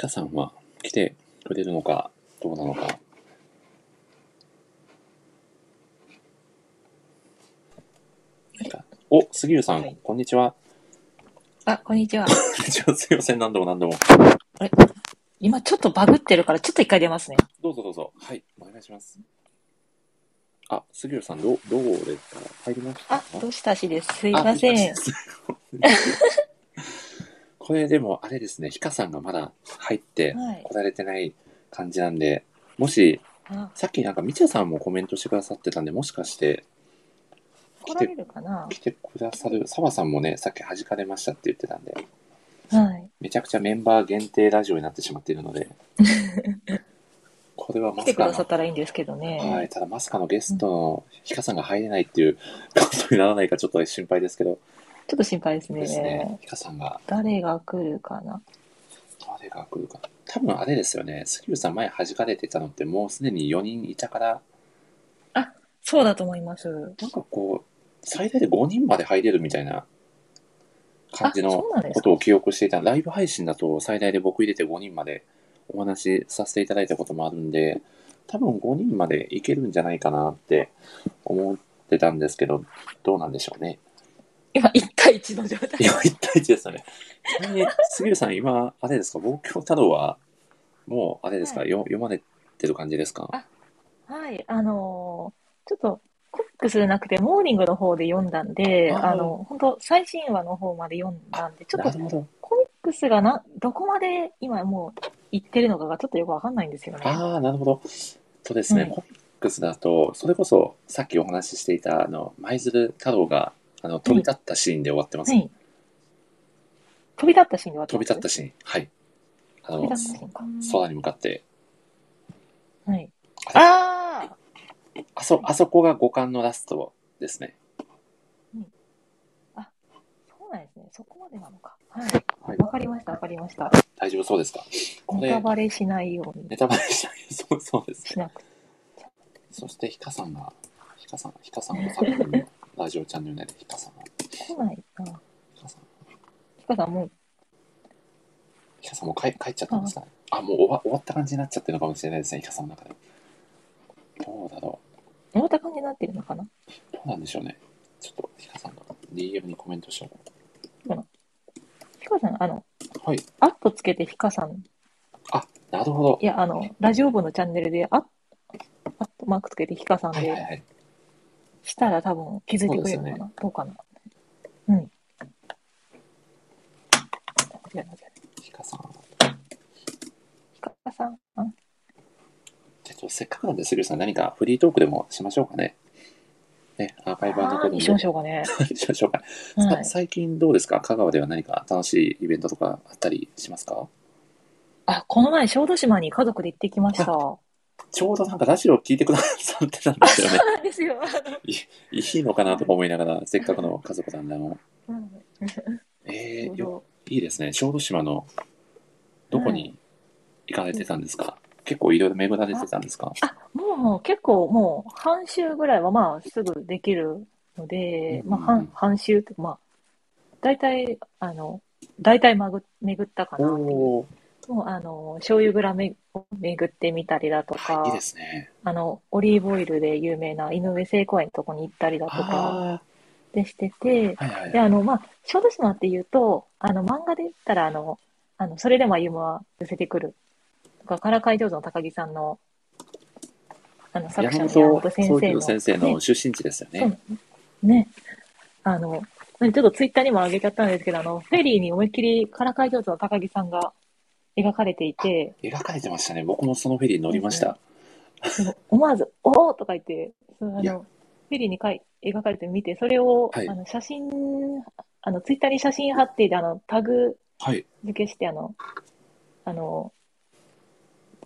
かさんは来てくれるのか、どうなのか。お、杉浦さん、はいこんにちは。あ、こんにちは。こんにちは。すいません、何度も何度も。あれ？今ちょっとバグってるから、ちょっと一回出ますね。どうぞどうぞ。はい、お願いします。あ、杉浦さん、どう、どうですか？入りましたあ、どうしたしです。すいません。あ これでも、あれですね、ひかさんがまだ入ってはい。来られてない感じなんで、もし、あ、さっきなんか、みちゃさんもコメントしてくださってたんで、もしかして、来られるかな？来てくださる、澤さんもね、さっき弾かれましたって言ってたんで、はい。めちゃくちゃメンバー限定ラジオになってしまっているので、これはまさかの来てくださっ、たらいいんですけどね。はい、ただまさかのゲストのひかさんが入れないっていうことにならないかちょっと心配ですけど、ちょっと心配ですね。ですね、ひかさんが誰が来るかな誰が来るか。多分あれですよね、杉浦さん前弾かれてたのってもうすでに4人いたから、そうだと思います。なんかこう、最大で5人まで入れるみたいな感じあのことを記憶していた。ライブ配信だと最大で僕入れて5人までお話しさせていただいたこともあるんで、多分5人までいけるんじゃないかなって思ってたんですけど、どうなんでしょうね。今、1対1の状態。いや、1対1ですよね。ちなみに、杉浦さん、今、あれですか、望郷太郎は、もう、あれですか、はいよ読まれてる感じですか？あはい。あのーちょっと、コミックスじゃなくて、モーニングの方で読んだんで、あーあの、本当最新話の方まで読んだんで、ちょっとなるほど。コミックスがな、どこまで今もう行ってるのかがちょっとよくわかんないんですよね。ああ、なるほど。そうですね、はいコミックスだと、それこそ、さっきお話ししていた、あの、舞鶴太郎が、あの、飛び立ったシーンで終わってます。はい。飛び立ったシーンで終わって飛び立ったシーン。はい。あの。空に向かって。はい。あれあああそ、あそこが五感のラストですね。そうなんですね。そこまでなのか。はい。はい。わかりました、わかりました。大丈夫そうですか？こネれ、タバレしないようにネタバレしない。そう、そうですね。そして、ひかさんが、ひかさん、ひかさんの作品のラジオチャンネルで、ひかさんが、来ないな。ひかさん、ひかさんもう、ひかさんもう帰帰っちゃったんですかね。あ、もう終わ終わった感じになっちゃってるのかもしれないですね、ひかさんの中で。どうだろ終わった感じになってるのかな？う。どうなんでしょうね。ちょっと、ひかさんの DM にコメントしよう。ひかさん、あの、はい。アットつけてひかさん、あ、なるほどい。や、あの、ラジオ部のチャンネルで、アッアットマークつけてひかさんで、はいはいはい。したら多分気づいてくれるのかな、どうかなうん。ひかさん。ひかさん、あちょっとせっかくなんで、杉浦さん何かフリートークでもしましょうかね。ね、アーカイバーのこと何しましょうかね。しましょうか。はい。さ最近どうですか香川では何か楽しいイベントとかあったりしますかあ、この前、小豆島に家族で行ってきました。あ、ちょうどなんかラジオ聞いてくださってたんですそうよね。なんですよ。あいいのかなとか思いながら、せっかくの家族団らんを。のうんえー、よいいですね。小豆島のどこに行かれてたんですか、結構いろいろ巡られてたんですか？あ、もう結構もう半周ぐらいはまあすぐできるので、まあうん半、半周ってまあ、大体、あの、大体まぐ巡ったかなっていう。もうあの、醤油蔵めを巡ってみたりだとか、はい、いいですね。あの、オリーブオイルで有名な井上聖公園のとこに行ったりだとかあでしてて、あ、はいはいで、あの、まあ、小豆島っていうと、あの、漫画で言ったら、あの、あの、それでも歩むは寄せてくる。とか、からかい上手の高木さんの、あの、作山者の山本先生の、牛先生の出身地ですよね。そうね、あの、ちょっとツイッターにも上げちゃったんですけど、あの、フェリーに思いっきりからかい上手の高木さんが描かれていて、描かれてましたね。僕もそのフェリー乗りました。思わず、おーとか言って、そのあいやの、フェリーにかい描かれてみて、それを、はいあの、写真、あの、ツイッターに写真貼っていて、あの、タグはい。付けして、あの、あの、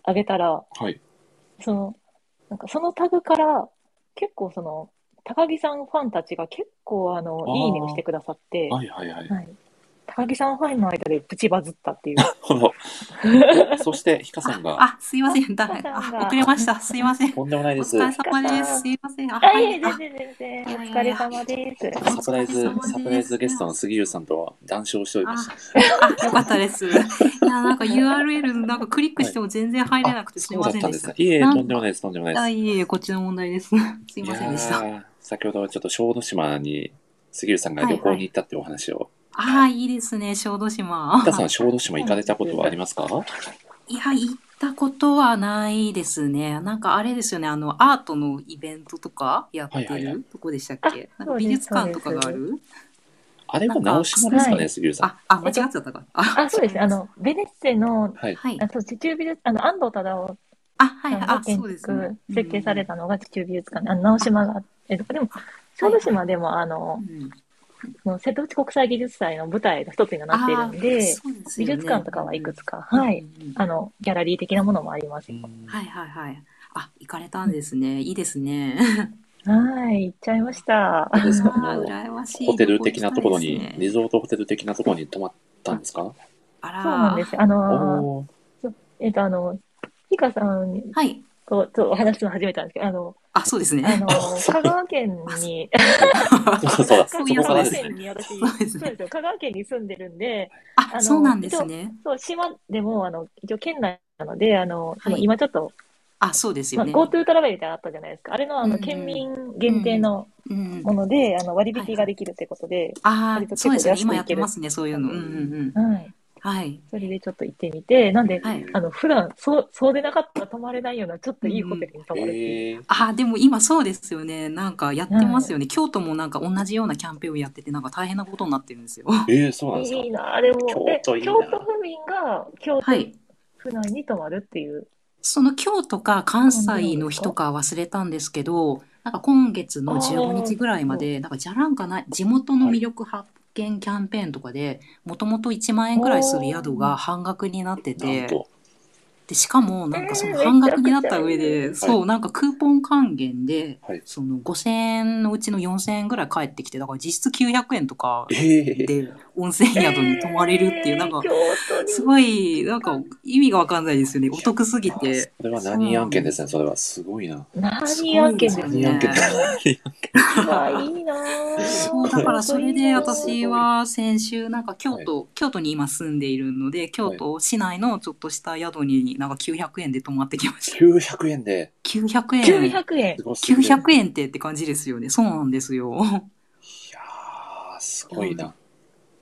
あげたら、はい。その、なんかそのタグから、結構その、高木さんファンたちが結構あの、あーいいねをしてくださって、はいはいはい。はい。高木さんファンの間でプチバズったっていう。そして、ひかさんが、あ、すいません。だあ、が遅れました。すいません。とんでもないおです。疲れ様です。すいません。あ、あ、はい全あ然全然、お疲れ様です。サプライズサプライズゲストの杉浦さんと談笑しておりました。あ、よかったです。いやや、なんか URL なんかクリックしても全然入れなくてすいそうだませんでしたったんですね。。いえ、とんでもないです、とんでもないです。あ、いえいえ、こっちの問題です。すいませんでした。いやー先ほどちょっと小豆島に杉浦さんが旅行に行ったっていうお話を。ああ、いいですね、小豆島。北さん、小豆島行かれたことはありますか？いや、行ったことはないですね。なんかあれですよね、あの、アートのイベントとかやってはいはいはいるとこでしたっあけなんか美術館とかがある？あれは直島ですかね、はい杉浦さん。あ、あ、間違ってたか。あ、あ、そうですね。あの、ベネッセの、はい。はいあ。と地中美術、あの、安藤忠雄あ、はい、あ、そうですね築、。設計されたのが地中美術館、あの、直島があって、でも、小豆島でも、あのう、ん。その瀬戸内国際技術祭の舞台の一つになっているんで、美術館とかはいくつか、はい。うんあの、ギャラリー的なものもあります。うんはいはいはい。あ、行かれたんですね。いいですね。はい、行っちゃいました。羨ましい。ホテル的なところに、ねリゾートホテル的なところに泊まったんですか？あらそうなんです。あの、えっと、あの、ひかさんはい。と、とお話するの初めてなんですけど、あの、あ、そうですあね。の、香川県に、香川県。に私、そそううです。香川県に住んでるんで、あ、のそうなんですね。そう、島でも、あの、一応県内なので、あの、今ちょっと、あ、そうですまあ、よね。GoTo トラベルみたいなのあったじゃないですか。あれの、あの、県民限定のうんもので、あの、割引ができるってことで、ああ、そうですね。今やってますね、そういうの。うんうんうん。はい。はい。それでちょっと行ってみて、なんで、はいあの、普段、そう、そうでなかったら泊まれないような、ちょっといいホテルに泊まるっていう。えー、ああ、でも今そうですよね。なんかやってますよね。京都もなんか同じようなキャンペーンをやってて、なんか大変なことになってるんですよ。えー、そうなんですか？いいな、でも、え京都いいな京都府民が京都はい。府内に泊まるっていう。その京都か関西の人か忘れたんですけど、なんか今月の15日ぐらいまで、なんかじゃらんかな、地元の魅力発見キャンペーンとかで、もともと1万円ぐらいする宿が半額になってて、と。でしかもなんかそのえー半額になった上で、そう、なんかクーポン還元で、はい。その5000円のうちの4000円ぐらい返ってきて、だから実質900円とかえー、で温泉宿に泊まれるっていう、なんかすごい、なんか意味がわかんないですよね。お得すぎて。それは何案件ですね、それは。すごいな。何案件ですね？何案件？いいなぁそう、だからそれで私は先週、なんか京都、京都に今住んでいるので、京都市内のちょっとした宿になんか900円で泊まってきました。900円で、900円。900円す。ごすぎる900円ってって感じですよね。そうなんですよ。いやー、すごいな。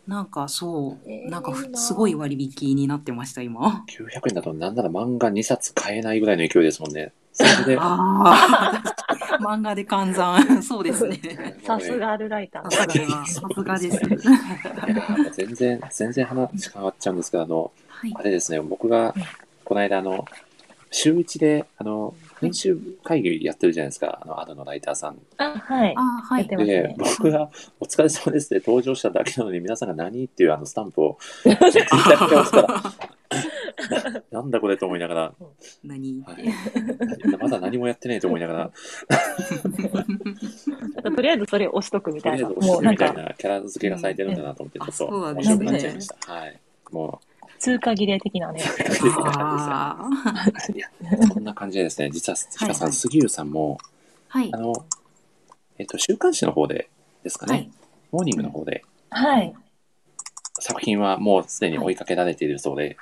なんかそえーう、なんかすごい割引になってました、今。900円だとなんなら漫画2冊買えないぐらいの勢いですもんね。それで、ああ、漫画で換算。そうですね。さすがアルライターさすが、さすがです。全然、全然話変わっちゃうんですけど、あの、はいあ。れですね、僕が、この間、あの、週一で、あの、編集会議やってるじゃないですか、あの、アドのライターさん。あ、はい。あーはい。でね、僕が、お疲れ様ですって登場しただけなのに、皆さんが何っていうあのスタンプを いただいてますから、なんだこれと思いながら、何？はい。まだ何もやってないと思いながら、とりあえずそれ押しとくみたいな。とりあえず押しもうなんかてるみたい、なキャラ付けがされてるんだなと思って、ちょっと面白くなっちゃいました。はい。も通過儀礼的なね。う、こんな感あじですよ。いやそんな感じでですね、実は、ひかさん、はい杉浦さんも、ーはいあ。の、えっと、週刊誌の方でですかね、はい。モーニングの方で、はい。作品はもうすでに追いかけられているそうで、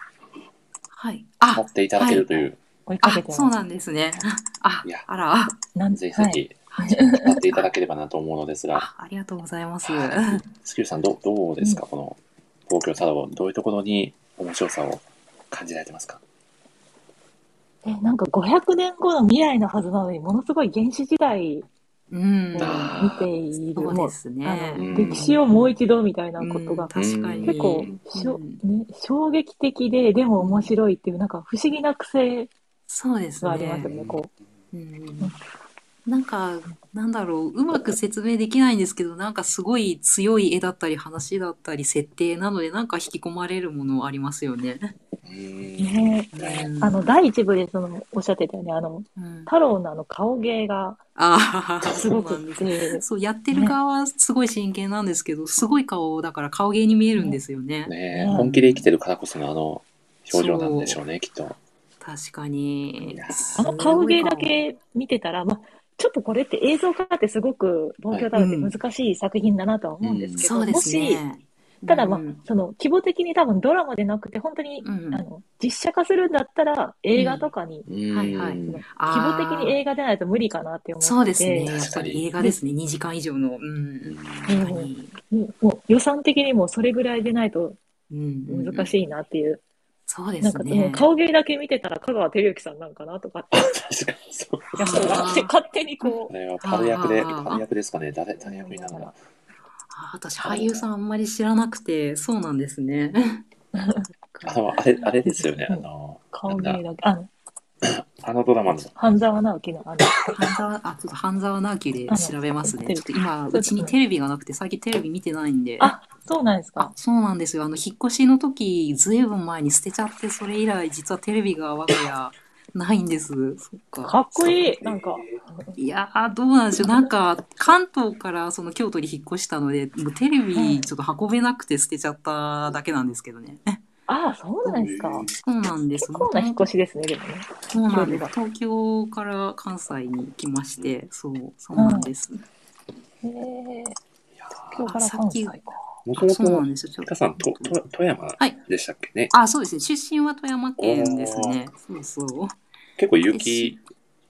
はい。あ、買っていただけるという、あ追いかけて。そうなんですね。あいや、あら、なんぜひぜはい。ひ、はい。買っていただければなと思うのですが、あ、ありがとうございます。杉浦さん、どうどうですか、この東京タワー、どういうところに面白さを感じられてますか？え、なんか500年後の未来のはずなのに、ものすごい原始時代うん。を見ている。そうもうですね歴史をもう一度みたいなことうんが、確かに。結構しょ、うんね、衝撃的で、でも面白いっていう、なんか不思議な癖そうですがありますよね。ね、こうんなんか、なんだろう、うまく説明できないんですけど、なんかすごい強い絵だったり話だったり設定なので、なんか引き込まれるものありますよね。ねうんあの、第一部でその、おっしゃってたよね、あの、うん太郎のあの顔芸がああ、すごくそうなんですて、そう、やってる側はすごい真剣なんですけど、すごい顔だから顔芸に見えるんですよね。ねえうん本気で生きてるからこそのあの表情なんでしょうね、きっと。確かに。あの顔芸だけ見てたら、まあ、ちょっとこれって映像化ってすごく、東京タワーって難しい作品だなとは思うんですけど、そうですもし、ね。ただまあうん、その規模的に多分ドラマでなくて、本当に、うんあの、実写化するんだったら映画とかに、うんはいはい規模的に映画でないと無理かなって思ってて。そうですね。やっぱり映画ですね。2時間以上の。うん。もう予算的にもそれぐらいでないと。難しいなっていう。そうでなんか。顔芸だけ見てたら香川照之さんなんかなとかって、確かにそう。いや勝手にこあれはパル役で、パル役ですかね。誰、誰役になるんだ。あ私、俳優さんあんまり知らなくて、そうなんですね。あの、あれ、あれですよね。あの、う、顔芸だけ、あの、あのドラマの、半沢直樹のあの、半沢、あ、ちょっと半沢直樹で調べますね。ちょっと今、そううちにテレビがなくて、最近テレビ見てないんで。あ、そうなんですあか。そうなんですよ。あの、引っ越しの時、ずいぶん前に捨てちゃって、それ以来、実はテレビが我が家ないんです。そっか。かっこいい。なんか、いやー、どうなんでしょう。なんか、関東からその京都に引っ越したので、もうテレビちょっと運べなくて捨てちゃっただけなんですけどね。ああ、そうなんですか。そうなんです。結構な引っ越しですね、でもね。そうなんです。東京から関西に来まして、そう、そうなんです。へえ。いや今日から関西か。もともとそうなん、ですよ。ちょっ皆さん、と、と、富山はいでしたっけね？あ、そうですね。出身は富山県ですね。そうそう。結構雪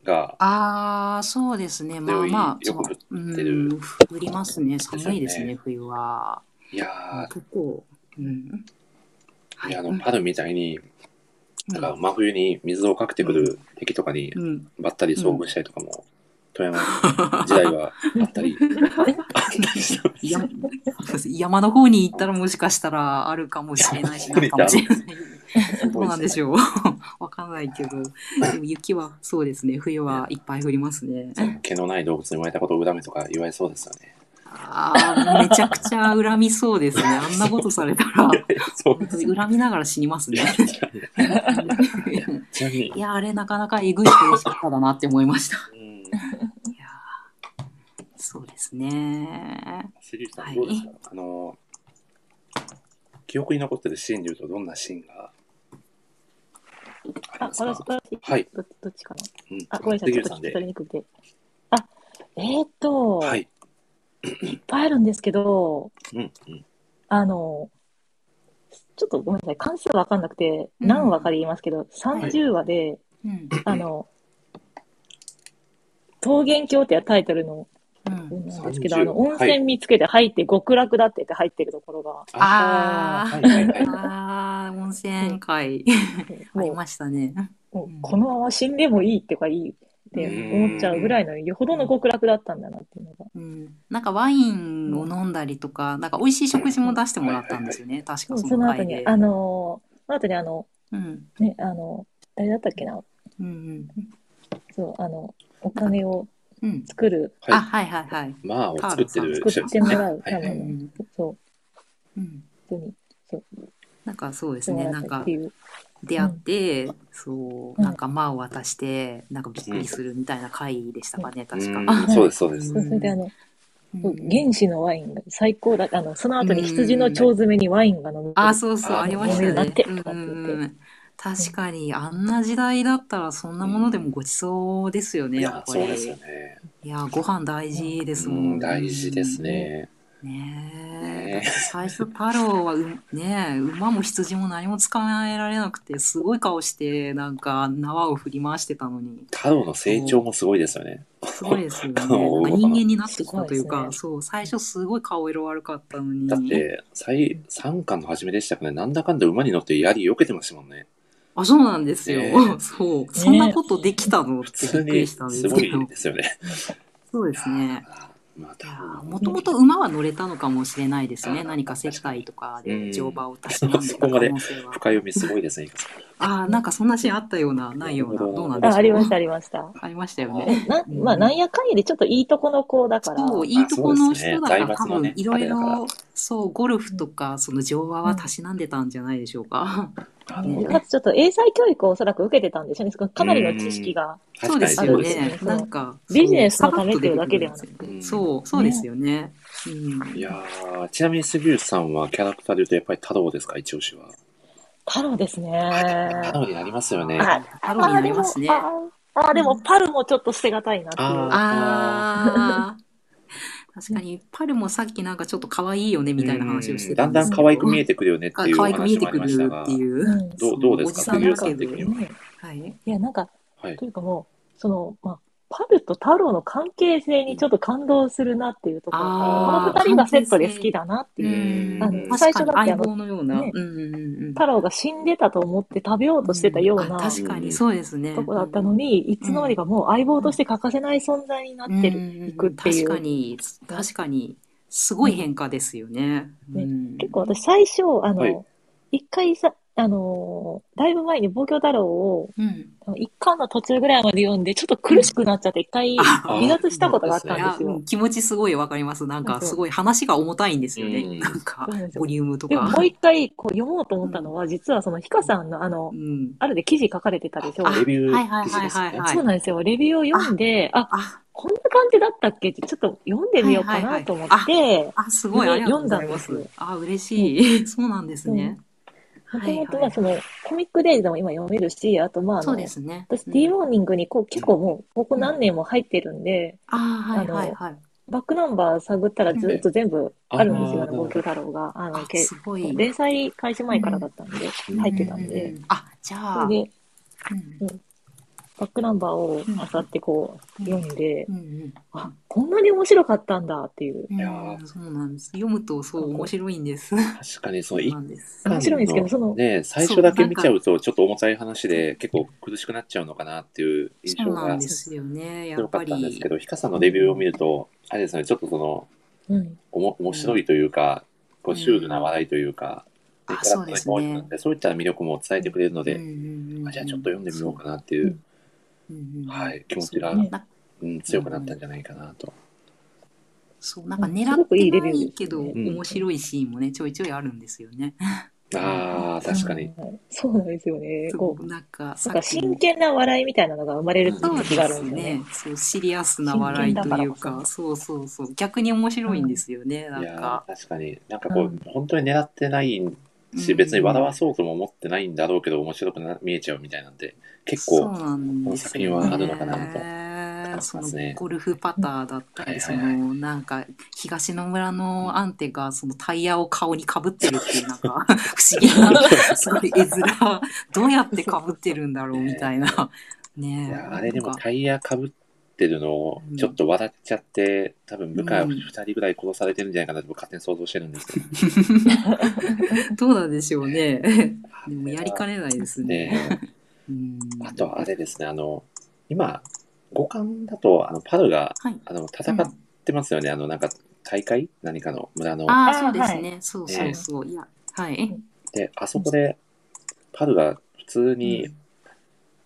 が、ああ、そうですね。まあまあ、よく降ってるうん、降りますね。寒いですね、冬は。いや結構、うん。ー、いやあの、パルみたいに、うんなんか真冬に水をかけてくる敵とかにうん。ばったり遭遇したりとかも、富山 時代はあったり、山の方に行ったらもしかしたらあるかもしれないし、ないかもしれない。どうなんでしょう。わかんないけど。でも雪はそうですね。冬はいっぱい降りますね。毛のない動物に生まれたことを恨めとか言われそうですよね。ああ、めちゃくちゃ恨みそうですね。あんなことされたら、そう本当に恨みながら死にますね。い、や、あれなかなかえぐい殺し方だなって思いました。うん、いやーそうですね。杉内さはいんどうですか、あの、記憶に残ってるシーンでいうとどんなシーンがありあ、ますか？私、私、はいどどっちかな？うんあ、ごめんなさい、ちょっと聞き。取りにくくて。あ、えーっと、はい。いっぱいあるんですけど、うんうん。あの、ちょっとごめんなさい、関数わかんなくて、うん何話かで言いますけど、30話で、うん。あの、桃源郷ってタイトルのうん。なんですけど、30あの、温泉見つけて入って極楽だって言って入ってるところが、あ。ああ、温泉会、ありもう、ましたね。もうこのまま死んでもいいっていうかいいって思っちゃうぐらいのよほどの極楽だったんだなっていうのが。うん、なんかワインを飲んだりとか、なんか美味しい食事も出してもらったんですよね。確かそその後に。あのー、その後にあの、うん。ね、あの、誰だったっけな、うんうん。そう、あの、お金をうん。作る、はいあ、はいはいはい。まあを作ってる作ってもらうたはいはいめの、うんそう、うん。人になんかそうですね。なんか。出会って、そう、うんなんか間を渡して、なんかびっくりするみたいな会でしたかね、確か。うんそうです、そうです。それであの、うん原始のワインが最高だ。あの、その後に羊の腸詰めにワインが飲む。あ、そうそう、あありましたね。うんてとかって言ってうん確かに、あんな時代だったらそんなものでもごちそうですよね、いややっ、ぱり。そうですよね。いや、ご飯大事ですうもん。ん、大事ですね。ねえ。最初、太郎はう、ねえ、馬も羊も何も捕まえられなくて、すごい顔して、なんか、縄を振り回してたのに。太郎の成長もすごいですよね。すごいですよね。なんおか人間になってきたというか、そう、最初すごい顔色悪かったのに。だって、最、3巻の初めでしたかね、なんだかんだ馬に乗って槍避けてましたもんね。あ、そうなんですよ。ねそう。そんなことできたの？っ普てび通にっくりしたんですすごいけど。ですよね。そうですね。もともと馬は乗れたのかもしれないですね。何か石灰とかで乗馬をたしなんでた可能性は。深読みすごいですね。ああ、なんかそんなシーンあったような、ないような、どうなんでしょう。あ、ありました、ありました。ありましたよね。な、まあ、なんやかんやでちょっといいとこの子だから。そう、いいとこの人だから、多分いろいろ、そう、ゴルフとか、その乗馬はたしなんでたんじゃないでしょうか。ねかつちょっと英才教育をおそらく受けてたんでしょうね。かなりの知識が。そうですよね。なんか、ビジネスのためっていうだけではなくそううんそう、そうですよね。うんいやーちなみに杉内さんはキャラクターで言うとやっぱり太郎ですか、一押しは。太郎ですね。太郎になりますよね。あ太郎になりますね。あ、でもあ、でもパルもちょっと捨てがたいなっていう。あああ。確かに、パルもさっきなんかちょっと可愛いよねみたいな話をしてだんだん可愛く見えてくるよねっていう可愛く見え話もあてくるりましたが。ってい、う。うんどうどうですかおじさん的にはね。はい。いや、なんか、はい。というかもう、その、まあ、パルと太郎の関係性にちょっと感動するなっていうところから、あーこの二人がセットで好きだなってういう。ん。あの確最初だってあの棒のような。ね。うんうんうんうん。太郎が死んでたと思って食べようとしてたようあな確かにそうですね。とこだったのに、いつの間にかもう相棒として欠かせない存在になってる、うん。いくっていう。確かに、確かに、すごい変化ですよね。ね。うん。結構私最初、あはい。の、一回さ、あのーだいぶ前に望郷太郎を、うん。あの一巻の途中ぐらいまで読んで、ちょっと苦しくなっちゃって、一回あ離脱したことがあったんですよ。気持ちすごいわかります。なんかすごい話が重たいんですよね。うんなんかボリュームとでもか。もう一回こう読もうと思ったのは、実はそのヒカさんのあのう、ん。あるで記事書かれてたでしょ。あレビュー記事ですね。そうなんですよ。レビューを読んで、あ、あ、こんな感じだったっけってちょっと読んでみようかなと思って、あ、すごい、ありがとうございます読んだんです。あ、嬉しい。そうなんですね。もともとまあそのコミックデイズでも今読めるし、あとまああそうの、ですね。私うん D モーニングにこう結構もうここ何年も入ってるんで、あはいはいはい。バックナンバー探ったらずっと全部あるんですよね、うん望郷太郎が。あの、あ、けすごい。連載開始前からだったんで、うん入ってたんうでう、んあ、じゃあ、でうんバックナンバーを漁ってこう読んで、うんうんあ、こんなに面白かったんだっていう。うんいやーそうなんです。読むとそう面白いんです。確かにその一なんです。面白いんですけど、その、ね、最初だけ見ちゃうとちょっと重たい話で結構苦しくなっちゃうのかなっていう印そうな象がんですよね。や強かっぱりったんですけ。ど、ヒカさんのレビューを見ると、あれですね、ちょっとその、うん。おも面白いというか、こうシュールな笑いというか、そういった魅力も伝えてくれるので、うんうんうんあじゃあちょっと読んでみようかなっていう、うんうんうんはい、気持ちが、そうん、強くなったんじゃないかなと。そう、なんかうん狙ってないけど、うん面白いシーンもね、ちょいちょいあるんですよね。ああ、確かに。うん。そうなんですよね。こう、なんか、真剣な笑いみたいなのが生まれる時があるんですですよねね。。そう、シリアスな笑いというかか、そうそうそう。逆に面白いんですよね、ないんやか。ー確かに、なんかこう、うん本当に狙ってないし、うん。別に笑わそうとも思ってないんだろうけど、面白くな見えちゃうみたいなんで、結構。この作品はあるのかなとそのゴルフパターだったり、そのなんか東野村のアンテがそのタイヤを顔にかぶってるっていうなんか 不思議なすごい絵面どうやってかぶってるんだろうみたいな。ねあれでもタイヤかぶってるのをちょっと笑っちゃって、多分部下うん2人ぐらい殺されてるんじゃないかなって僕勝手に想像してるんですけど。どうなんでしょうね。でもやりかねないですね。あ とはあれですね、あの、今、五感だと、あの、パルが、はい。あの、戦ってますよね、あの、なんか、大会？何かの村の。ああそうですね、そうそうそう。いやはい。で、あそこで、パルが普通に、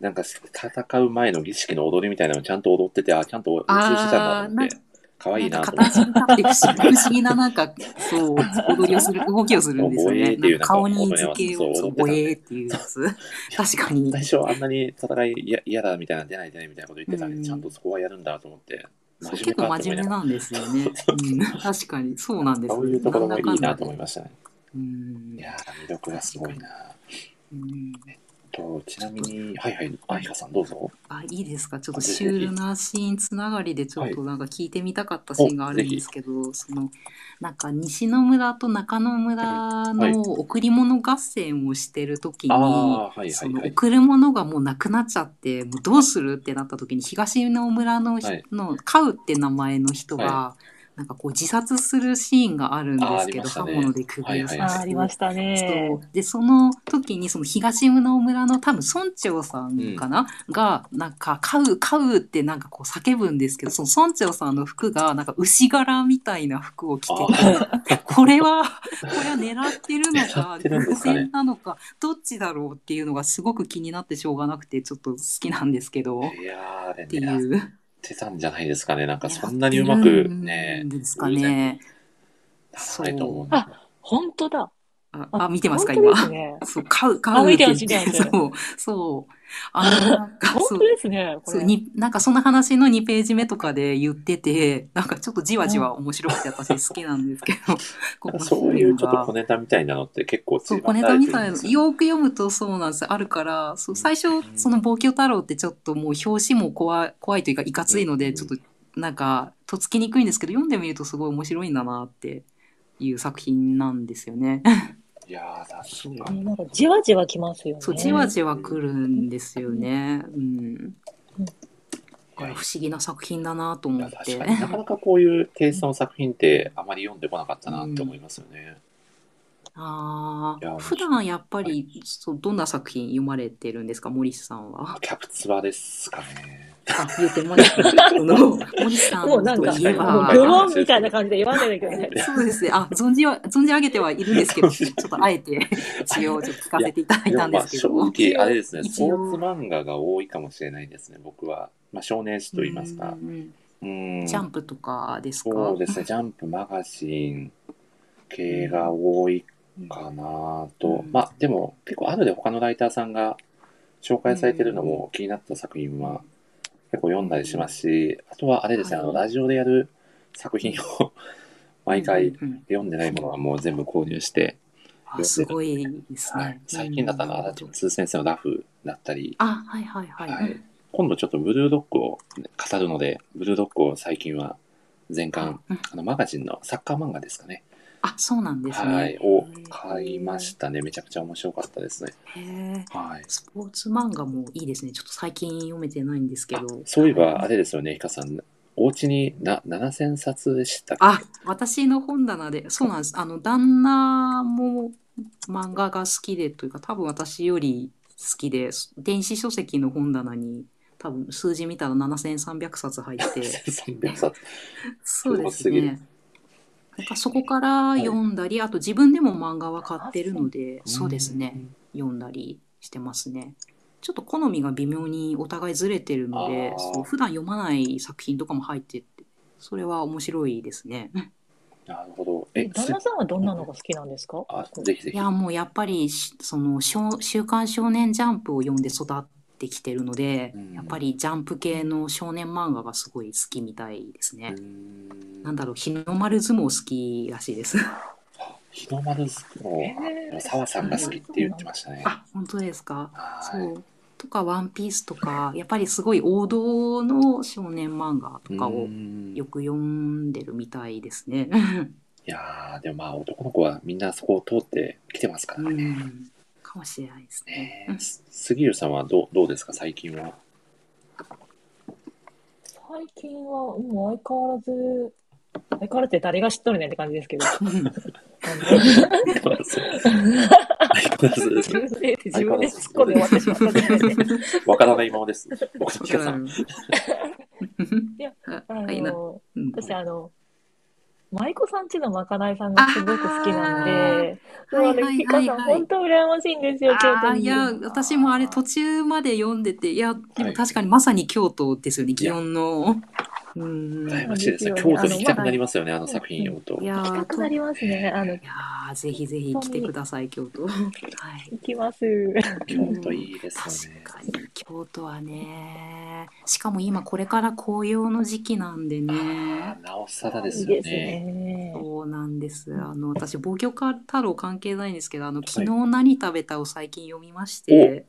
なんか戦う前の儀式の踊りみたいなのをちゃんと踊ってて、あ、ちゃんと練習してたんだって、可愛いななと思って。形に立って不思議ななんか、そう、踊りをする、動きをするんですよね。顔に図形を、ボエーっていうやつ。確かに。最初あんなに戦い嫌嫌だみたいな、出ない出ないみたいなこと言ってたんちゃんとそこはやるんだと思って、結構真面目なんですよね。うん、確かに、そうなんですそういうところもいいなと思いす。ましたね。うんいやー、魅力がすごいな。うんとちなみに、はいはい、あひかさんどうぞ。あ、いいですか？ちょっとシュールなシーンつながりでちょっとなんか聞いてみたかったシーンがあるんですけど、その、なんか西野村と中野村の贈り物合戦をしてる時に、そはいはい。の贈るものがもうなくなっちゃってもうどうする？ってなった時に東野村の,、はいのカウって名前の人が、はなんかこう自殺するシーンがあるんですけど、刃物で首を刺して、はいありましたね。そ。う。でその時にその東野村の多分村長さんかな、がなんか「飼う飼う」ってなんかこう叫ぶんですけどその村長さんの服がなんか牛柄みたいな服を着ててこれはこれは狙ってるの狙か偶すかね然なのかどっちだろうっていうのがすごく気になってしょうがなくてちょっと好きなんですけど。いやー、あれってい狙っう。てたんじゃないですかね。なんかそんなにうまくねですかね。出さないと思うあ本当だ。あ、あ見てますか、本当今。ですね。そう、買う、買あうって言見てそう、そう。あの、なんか、そう本当。ですね。これ。そうになんかその話の2ページ目とかで言ってて、なんかちょっとじわじわ面白くて私好きなんですけど、こそういうちょっと小ネタみたいなのって結構そう、散ら小ネタみたいな、よく読むとそうなんですあるから、そう最初、その望郷太郎ってちょっともう表紙も怖い、怖いというか、いかついので、うんちょっとなんかとっつきにくいんですけど読んでみるとすごい面白いんだなっていう作品なんですよね。いやー、確かに。なんかじわじわきますよね。そうじわじわくるんですよね。うん。だから不思議な作品だなとい思ってか。になかなかこういうテイストの作品ってあまり読んでこなかったなって思いますよね。あいやあ、普段やっぱり、そうどんな作品読まれてるんですか、森さんは？キャプツバですかね。あ、言ってもらった。そ の森さんもうなんか、といえもうば、グロンみたいな感じで言わないでください。そうですね。あ、存じは、存じ上げてはいるんですけど、ちょっとあえて、一応ちょっと聞かせていただいたんですけど。まあ正直、あれですね、スポーツ漫画が多いかもしれないですね、僕は。まあ、少年誌と言いますかう。んうん。ジャンプとかですか？そうですね、ジャンプ、マガジン系が多いかなと。うんまあ、でも、結構、後で他のライターさんが紹介されてるのも気になった作品は結構読んだりしますし、あとはあれですね、あの、はいラジオでやる作品を 毎回読んでないものはもう全部購入して、あすごいですね。はい、最近だったら、うん足立先生のラフだったり、あ、はいはいはい。はい今度ちょっとブルードッグを語るので、ブルードッグを最近は全巻、うんあのマガジンのサッカー漫画ですかね。あ、そうなんですね。はい、を買いましたね。めちゃくちゃ面白かったですね。へえ。はい。スポーツ漫画もいいですね。ちょっと最近読めてないんですけあど。そういえば、あれですよね、ひかさん。お家にな7000冊でしたあ、私の本棚で、そうなんです。あの、旦那も漫画が好きでというか、多分私より好きで、電子書籍の本棚に、多分数字見たら7300冊入って、300冊。そうですね。なんかそこから読んだり、あと自分でも漫画は買ってるので、そうですね。読んだりしてますね。ちょっと好みが微妙にお互いずれてるのでそう普段読まない作品とかも入ってってそれは面白いですね。なるほど。え、旦那さんはどんなのが好きなんですか？あ、ぜひぜひ。いやもうやっぱりしその少週刊少年ジャンプを読んで育ってきてるので、うんやっぱりジャンプ系の少年漫画がすごい好きみたいですね。なんだろう日の丸相撲好きらしいです。日の丸の澤さんが好きって言ってましたね。あ本当ですか？そはうとかワンピースとかやっぱりすごい王道の少年漫画い。とかをうーんよく読んでるみたいですね。いやー、でもまあ男の子はみんなそこを通ってきてますからうね。ん、かもしれないですね。ねす杉浦さんはどうどうですか、最近は。最近は、もう相変わらず、相変わらずって誰が知っとるねんって感じですけど。うんあの相変わらず相変わらず自分で突っ込んで終わってしまった。わからないままです。僕さん。いやあの、うん私あの、舞妓さんちのまかないさんがすごく好きなんで、はいはいはいはい本当羨ましいんですよ、京都に。いや私もあれ途中まで読んでていやでも確かにまさに京都ですよね祇園の。うん羨ましいですね。京都に行きたくなりますよね、あの作品読むとい。やー行きたくなりますね。あの、いやーぜひぜひ来てください京都。はい。行きます。京都いいですよね。確かに京都はねしかも今これから紅葉の時期なんであねーなおさらですよいいですね。ね。そうなんですあの私防御家太郎関係ないんですけどあの昨日何食べたを最近読みまして、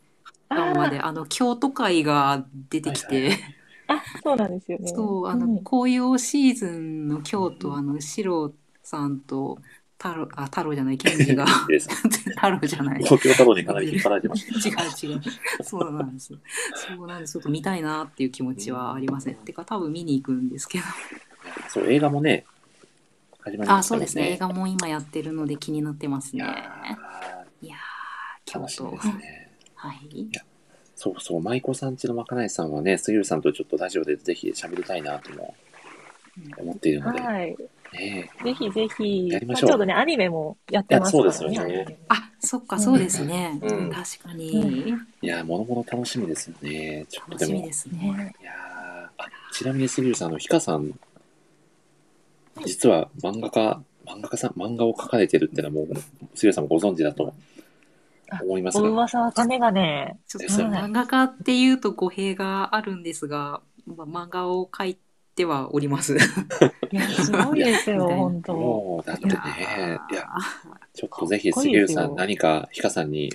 まであの京都会が出てきて、はいはいあ、そうなんですよね。そうあの、ん紅葉シーズンの京都、あの四郎さんと太郎あ太郎じゃない賢治が。太郎じゃない 東京太郎にかなり引っ張られてました。違う違う。そうなんです。そうなんです。ちょっと見たいなっていう気持ちはありません。てか多分見に行くんですけど。そう、映画もね、始まりまね。そうですね。映画も今やってるので気になってますね。いやいや京都。楽しみですね。はい。そうそう、舞妓さんちのまかないさんはね、杉浦さんとちょっとラジオでぜひ喋りたいなとも思っているので、はい。ねぜひぜひ。やりましょうあちょうどね、アニメもやってますからね。そうですよねあ、そっか、そうですね。うん確かに。いやー、ものもの楽しみですよね。ちょっとでも、楽しみですね。ねいやーあちなみに杉浦さん、あの、ひかさん、実は漫画家、漫画家さん、漫画を描かれてるってのはもう、杉浦さんもご存知だと思いますおが、噂は金がね、ちょっと漫画家っていうと語弊があるんですが、まあ、漫画を描いてはおります。いや、すごいですよ、本当。もう、だってね、いや、ちょっとぜひ杉浦さん、何かひかさんに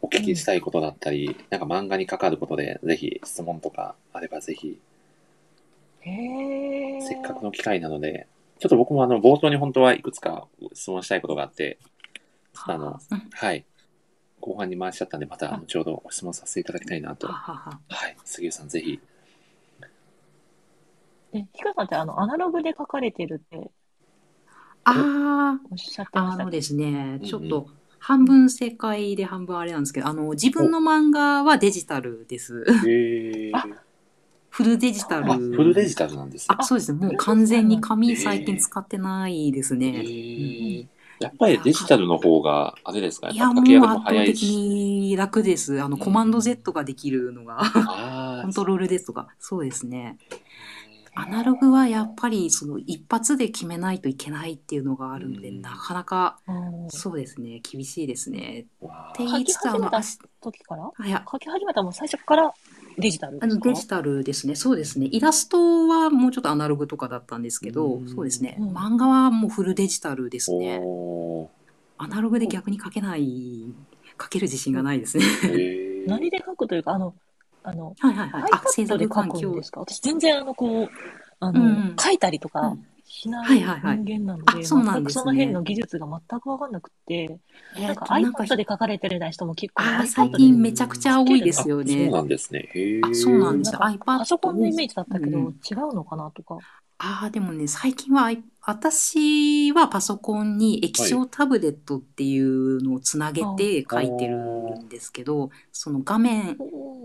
お聞きしたいことだったり、なんか漫画に関わることで、ぜひ質問とかあればぜひへえ。せっかくの機会なので、ちょっと僕もあの、冒頭に本当はいくつか質問したいことがあって、あの、うんはい。後半に回しちゃったんで、またあ後ほどご質問させていただきたいなと。ははははい。杉浦さん、ぜひ。え、ひかさんってあの、アナログで書かれてるってあおっしゃってあ、ましたっけ？あのですね、うんちょっと半分正解で半分あれなんですけど、あの、自分の漫画はデジタルです。へえ。あフルデジタル。あ、フルデジタルなんですねあ、そうですね。もう完全にへ紙ー最近使ってないですへね。え。やっぱりデジタルの方が、あれですか？いや、もうやっぱ書き上げも圧倒的早いし。に楽です。あの、コマンド Z ができるのが、コントロールですとか、そうですね。アナログはやっぱりその一発で決めないといけないっていうのがあるので、うん。なかなかうん。そうですね、厳しいですね。わあって言いつつ、あの、書き始めたあし時から？あいや、書き始めたらもう最初からデジタルですか？あのデジタルですね、そうですね。イラストはもうちょっとアナログとかだったんですけどう、んそうですね。うん漫画はもうフルデジタルですね。おアナログで逆に書けない、書ける自信がないですね。何で書くというか、あの、あの、はいはいはい。あ、制 iPad で作環境書くんで。すか？私全然あの、こう、あの、うん書いたりとかうんしなはいいはいはい。人間なので、あそうなん全ですね。くその辺の技術が全くわかんなくて、えーなんかとなんか iPad で書かれてるような人も結構最近めちゃくちゃ多いですよそうね。なんですね。へそうなんです。iPad パソコンのイメージだったけど、うん。違うのかなとか。ああ、でもね、最近は、私はパソコンに液晶タブレットっていうのをつなげて書いてるんですけど、その画面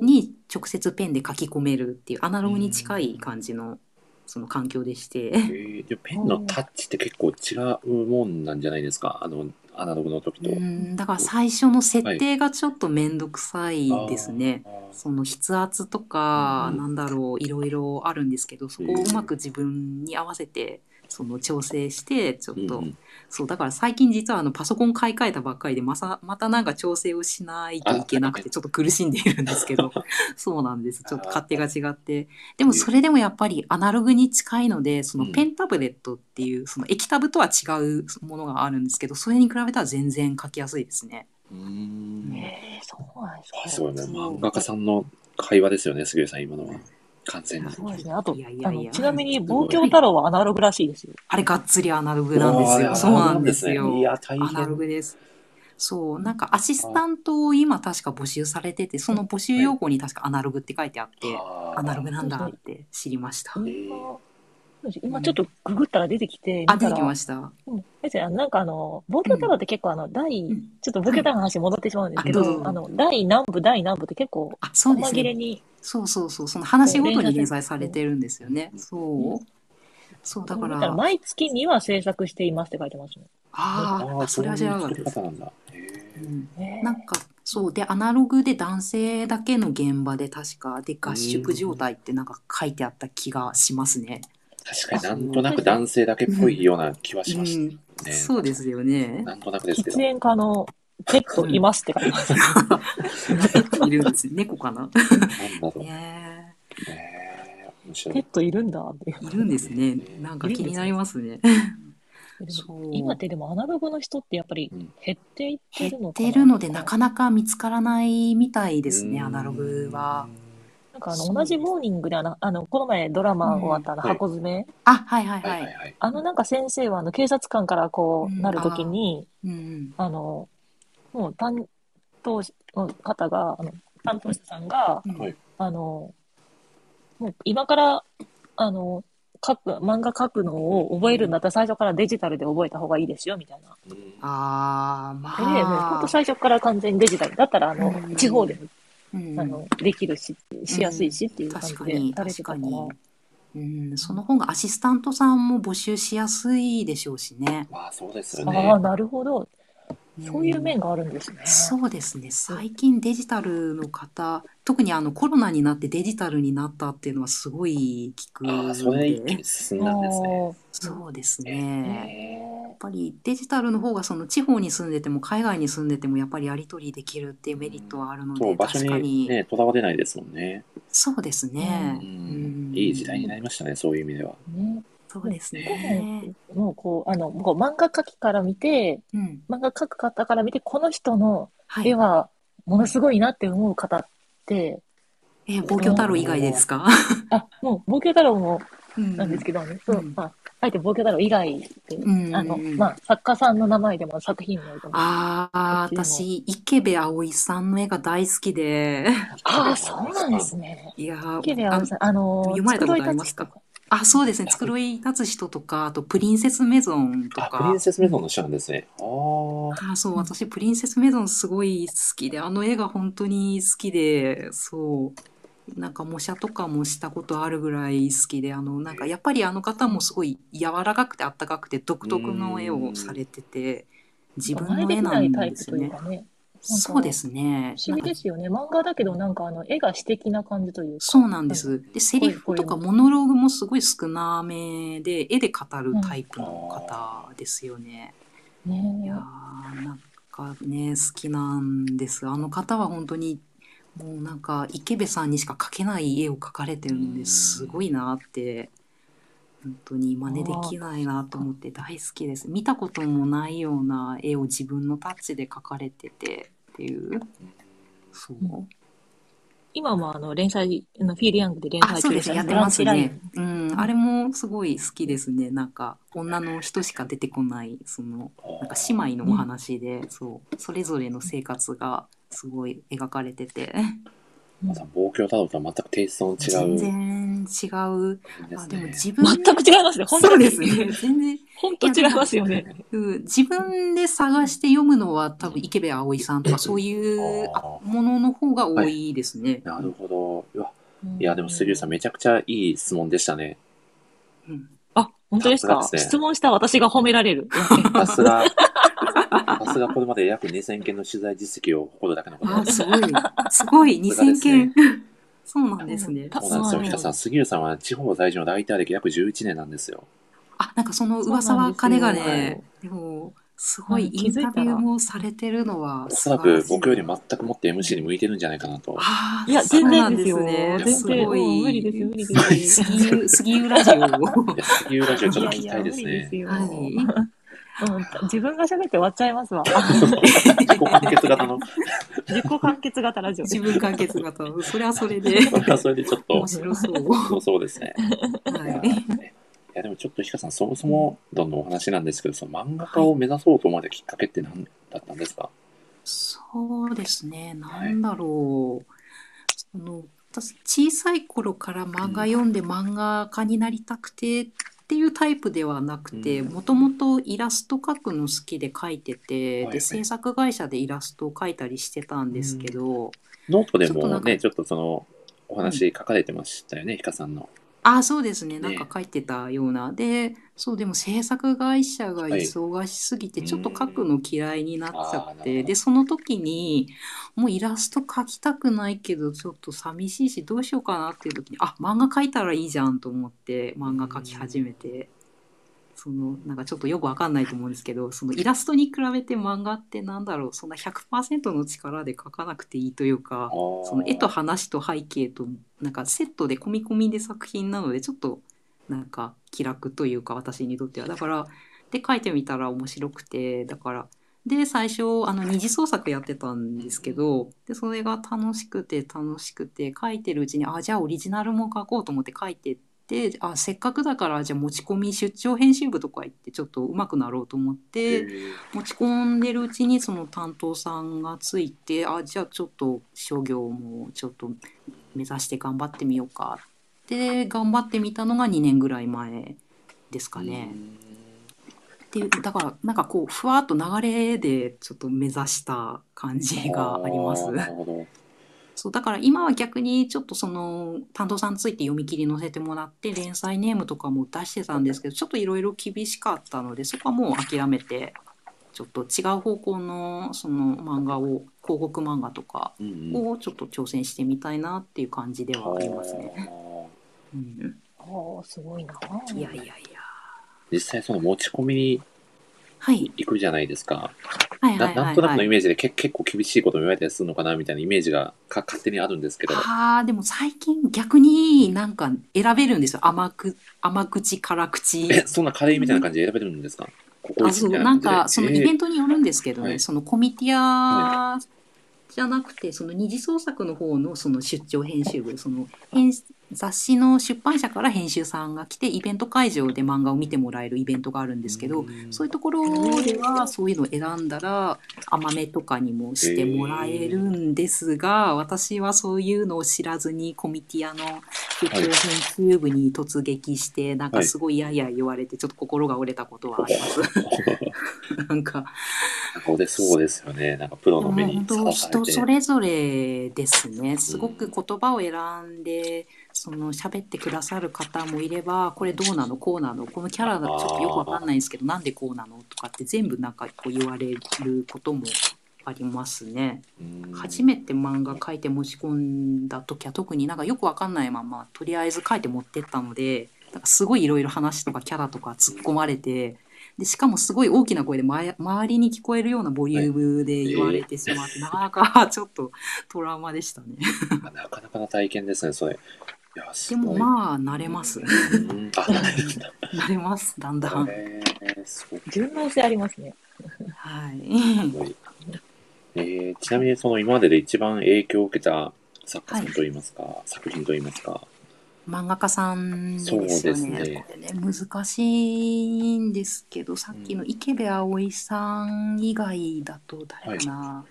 に直接ペンで書き込めるっていうアナログに近い感じのその環境でして。へえ。でもペンのタッチって結構違うもんなんじゃないですか？あの、アナログの時と。うん、だから最初の設定がちょっとめんどくさいですね。あー。その筆圧とか、うんなんだろう、いろいろあるんですけど、そこをうまく自分に合わせて、その調整して、ちょっと、うんうんそう、だから最近実はあのパソコン買い替えたばっかりで、まさ、またなんか調整をしないといけなくて、ちょっと苦しんでいるんですけど、そうなんです。ちょっと勝手が違って。でもそれでもやっぱりアナログに近いので、そのペンタブレットっていう、その液タブとは違うものがあるんですけど、それに比べたら全然書きやすいですね。うーん。えー、そうなんですか。すごいね。漫画家さんの会話ですよね、杉浦さん、今のは。完全に。そうですね。あと、いやいやいやあのちなみに、望郷太郎はアナログらしいですよ。あれがっつりアナログなんですよ。そうなんですいよ。や、大アナロ変。グです。そう、なんかアシスタントを今確か募集されてて、その募集要項に確かアナログって書いてあって、アナログなんだって知りました。今、今ちょっとググったら出てきて、あ、出見たらてきました。うんなんかあの、望郷太郎って結構あの、第、んちょっと望郷太郎の話に戻ってしまうんですけど、あの、第何部、第何部って結構、あ、そうですね。細切れに、そうそうそう、その話ごとに連載されてるんですよね。そう？そう、だか見たらら、毎月には制作していますって書いてますね。あーあ、それは知らなかったです。なんだ。へーうんねなんか、そう。で、アナログで男性だけの現場で確か、で、合宿状態ってなんか書いてあった気がしますね。確かになんとなく男性だけっぽいような気はしましたね。そうですよね。なんとなくですけど喫。煙家のペットいますって書いてます。ペットいるんです。猫かな？なんだろう。ねえ。ペットいるんだっていう。いるんですね。なんか気になりますね。今ってでもアナログの人ってやっぱりうん減っていって減るのかな？ってるのでなかなか見つからないみたいですね、アナログは。。なんかあの同じモーニングであの、あの、この前ドラマ終わったあの箱詰め、あ、はいはいはい。あのなんか先生はあの警察官からこうなるときに、うん。あの、もう担当の方が、あの担当者さんが、うんはいあの、もう今から、あの、書く、漫画書くのを覚えるんだったら最初からデジタルで覚えた方がいいですよ、みたいな。うんあー、まで、もう本あ当。最初から完全にデジタル。だったら、あのう、ん地方でも、うんあの、できるし、しやすいしっていう感じで確かに、されてたから。確かに。うん、その方がアシスタントさんも募集しやすいでしょうしね。まあそうですよあねあ、。なるほど。そういう面があるんですね。そうですね。最近デジタルの方、特にあのコロナになってデジタルになったっていうのはすごい聞くああ、それで一気に進んだんですね。そうですあね。ーやっぱりデジタルの方がその地方に住んでても海外に住んでてもやっぱりやり取りできるっていうメリットはあるので、そう、場所確かに、にね、とらわれないですもんね。そうですね。いい時代になりましたね、そういう意味では。ねそうですね。もうこう、あの、こう漫画描きから見て、うん。漫画描く方から見て、この人のはい絵。はものすごいなって思う方って、え、望郷太郎以外ですか？あ、もう、望郷太郎もなんですけどね、そううんまあ、あえて望郷太郎以外で、うんあの、まあ、作家さんの名前でも作品名でも。ああ、私、池部葵さんの絵が大好きで。ああ、そうなんですね。いやーケレアさん、あの、読まれたことありますか？あ、そうですね。繕い立つ人とか、あと、プリンセスメゾンとあ、プリかン。セスメゾンの人なんですね。ああ。あ、そう、私、プリンセスメゾンすごい好きで、あの絵が本当に好きで、そう。なんか模写とかもしたことあるぐらい好きで、あの、なんかやっぱりあの方もすごい柔らかくてあったかくて独特の絵をされてて、自分の絵なできないタんですよねイプという。かね。そうですね。不思議ですよね。漫画だけど、なんかあの、絵が詩的な感じというか。そうなんです。で、セリフとかモノローグもすごい少なめで、絵で語るタイプの方ですよね。いねやーなんかね、好きなんです。あの方は本当に、もうなんか池部さんにしか描けない絵を描かれてるんですごいなって、本当に真似できないなと思って大好きです。見たこともないような絵を自分のタッチで描かれててっていう。そう。うん今もあの、連載、あのフィールヤングで連あ、載中そうです。やってますね。うん、あれもすごい好きですね。なんか、女の人しか出てこない、その、なんか姉妹のお話で、そう、それぞれの生活がすごい描かれてて、また、望郷太郎とは全くテイストの違全う然違う。あ、でもね。自分全く違いますね。本当ですね。全然、本当違いますよね。うん自分で探して読むのは多分池部葵さんとかそういうものの方が多いですね。なるほど。いや、でも杉浦さんめちゃくちゃいい質問でしたね。うんあ、本当ですか？質問した私が褒められる。さすが、さすがこれまで約2000件の取材実績を誇るだけのことあ、すごい。すごい。2000さすがです件ね。そうなんですね。たそうなんですよ。はいひかさん、杉浦さんは地方在住のライター歴約11年なんですよ。あ、なんかその噂は金がね、でも、すごいはいインタビューもされてるのはおそらく僕より全くもって MC に向いてるんじゃないかなと。ああ、いや、そう全なんです然ですよ。ね。全然、すごうん無理い。ですよ、無理ですよ。杉浦杉浦ラジオを。いや、杉浦ラジオちょっと聞きたいですね。いやいや無理ですよ。はいうん自分が喋って終わっちゃいますわ。自己完結型の、自己完結型ラジオ自分完結型。それはそれでそれはそれでちょっと面、白そう。そうですね。いやはい。いやでもちょっとひかさん、そもそもどんどんお話なんですけど、その漫画家を目指そうと思われたきっかけって何だったんですか？そうですね。なんだろう。その私小さい頃から漫画読んで漫画家になりたくてっていうタイプではなくてうん。もともとイラスト描くの好きで描いてて、はいはい。で制作会社でイラストを描いたりしてたんですけど、ノートでもね、ちょっとその、お話書かれてましたよね、ひかさんの。あそうですね。なんねか書いてたような、でそうでも制作会社が忙しすぎてはいちょっと書くの嫌いになっちゃって、でその時にもうイラスト描きたくないけどちょっと寂しいしどうしようかなっていう時にあ漫画描いたらいいじゃんと思って漫画描き始めて。そのなんかちょっとよくわかんないと思うんですけどそのイラストに比べて漫画ってなんだろうそんな100%の力で描かなくていいというかそその絵と話と背景となんかセットで込み込みで作品なのでちょっとなんか気楽というか私にとっては。だからで書いてみたら面白くてだからで最初あの二次創作やってたんですけどでそれが楽しくて楽しくて書いてるうちにあじゃあオリジナルも書こうと思って書いてってあせっかくだからじゃあ持ち込み出張編集部とか行ってちょっと上手くなろうと思って。持ち込んでるうちにその担当さんがついてあじゃあちょっと商業もちょっと目指して頑張ってみようかって頑張ってみたのが2年ぐらい前ですかね。っていうだからなんかこうふわっと流れでちょっと目指した感じがあります。そうだから今は逆にちょっとその担当さんついて読み切り載せてもらって連載ネームとかも出してたんですけどちょっといろいろ厳しかったのでそこはもう諦めてちょっと違う方向のその漫画を広告漫画とかをちょっと挑戦してみたいなっていう感じではありますね。あーうん、ああ、すごいな。いやいやいや。実際その持ち込みにはい。行くじゃないですか。はいはないなん。となくのイメージでけ結構厳しいことを言われたりするのかなみたいなイメージがか勝手にあるんですけど。ああ、でも最近逆になんか選べるんですよ。甘く、甘口、辛口。え、そんなカレーみたいな感じで選べるんですか？ここあ、一そう、なんか、そのイベントによるんですけどね、はいそのコミティアじゃなくてその二次創作の方のその出張編集部その編雑誌の出版社から編集さんが来てイベント会場で漫画を見てもらえるイベントがあるんですけど、そういうところではそういうのを選んだら甘めとかにもしてもらえるんですが、私はそういうのを知らずにコミティアの出張編集部に突撃して、なんかすごいやや言われてちょっと心が折れたことはあります。なんかそうですそうですよね。なんかプロの目に。人それぞれですね。すごく言葉を選んで、その喋ってくださる方もいれば、これどうなのこうなのこのキャラだとちょっとよくわかんないんですけど、なんでこうなのとかって全部なんかこう言われることもありますね。うん初めて漫画描いて持ち込んだ時は特になんかよくわかんないままとりあえず描いて持ってったのでなんかすごいいろいろ話とかキャラとか突っ込まれてでしかもすごい大きな声で前周りに聞こえるようなボリュームで言われてしまって、なかなかちょっとトラウマでしたね。なかなかな体験ですね、それ。いや、すでごい。もまあ慣れます。うんあ、な慣れますだんだん。へーすごい順応性ありますね。はい。すごい。えーちなみにその今までで一番影響を受けた作家さんといいますか、作品といいますか。漫画家さんですよね。そうですねこれね難しいんですけどさっきの池部葵さん以外だと誰かな、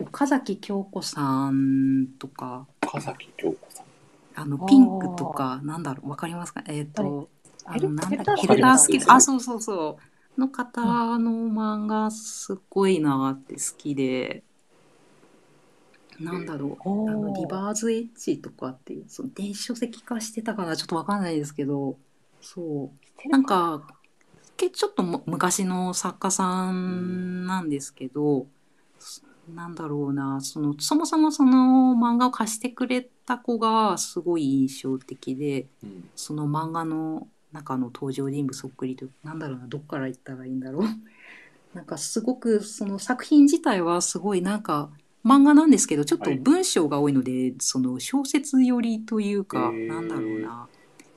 岡崎京子さんとか岡崎京子さん。あのピンクとかなんだろうわかりますか？えっ、とあのなんだっけヘヘルタースキル。あそうそうそう。の方の漫画すごいなって好きで。なんだろう。あのリバーズエッジとかっていうその電子書籍化してたかな？ちょっとわかんないですけどそう。なんかけちょっとも昔の作家さんなんですけど、なんだろうなそのそもそもその漫画を貸してくれた子がすごい印象的でうん。その漫画の中の登場人物そっくりとなんだろうなどっから言ったらいいんだろう。なんかすごくその作品自体はすごいなんか漫画なんですけどちょっとはい。文章が多いので、その小説寄りというか、へー。なんだろうな。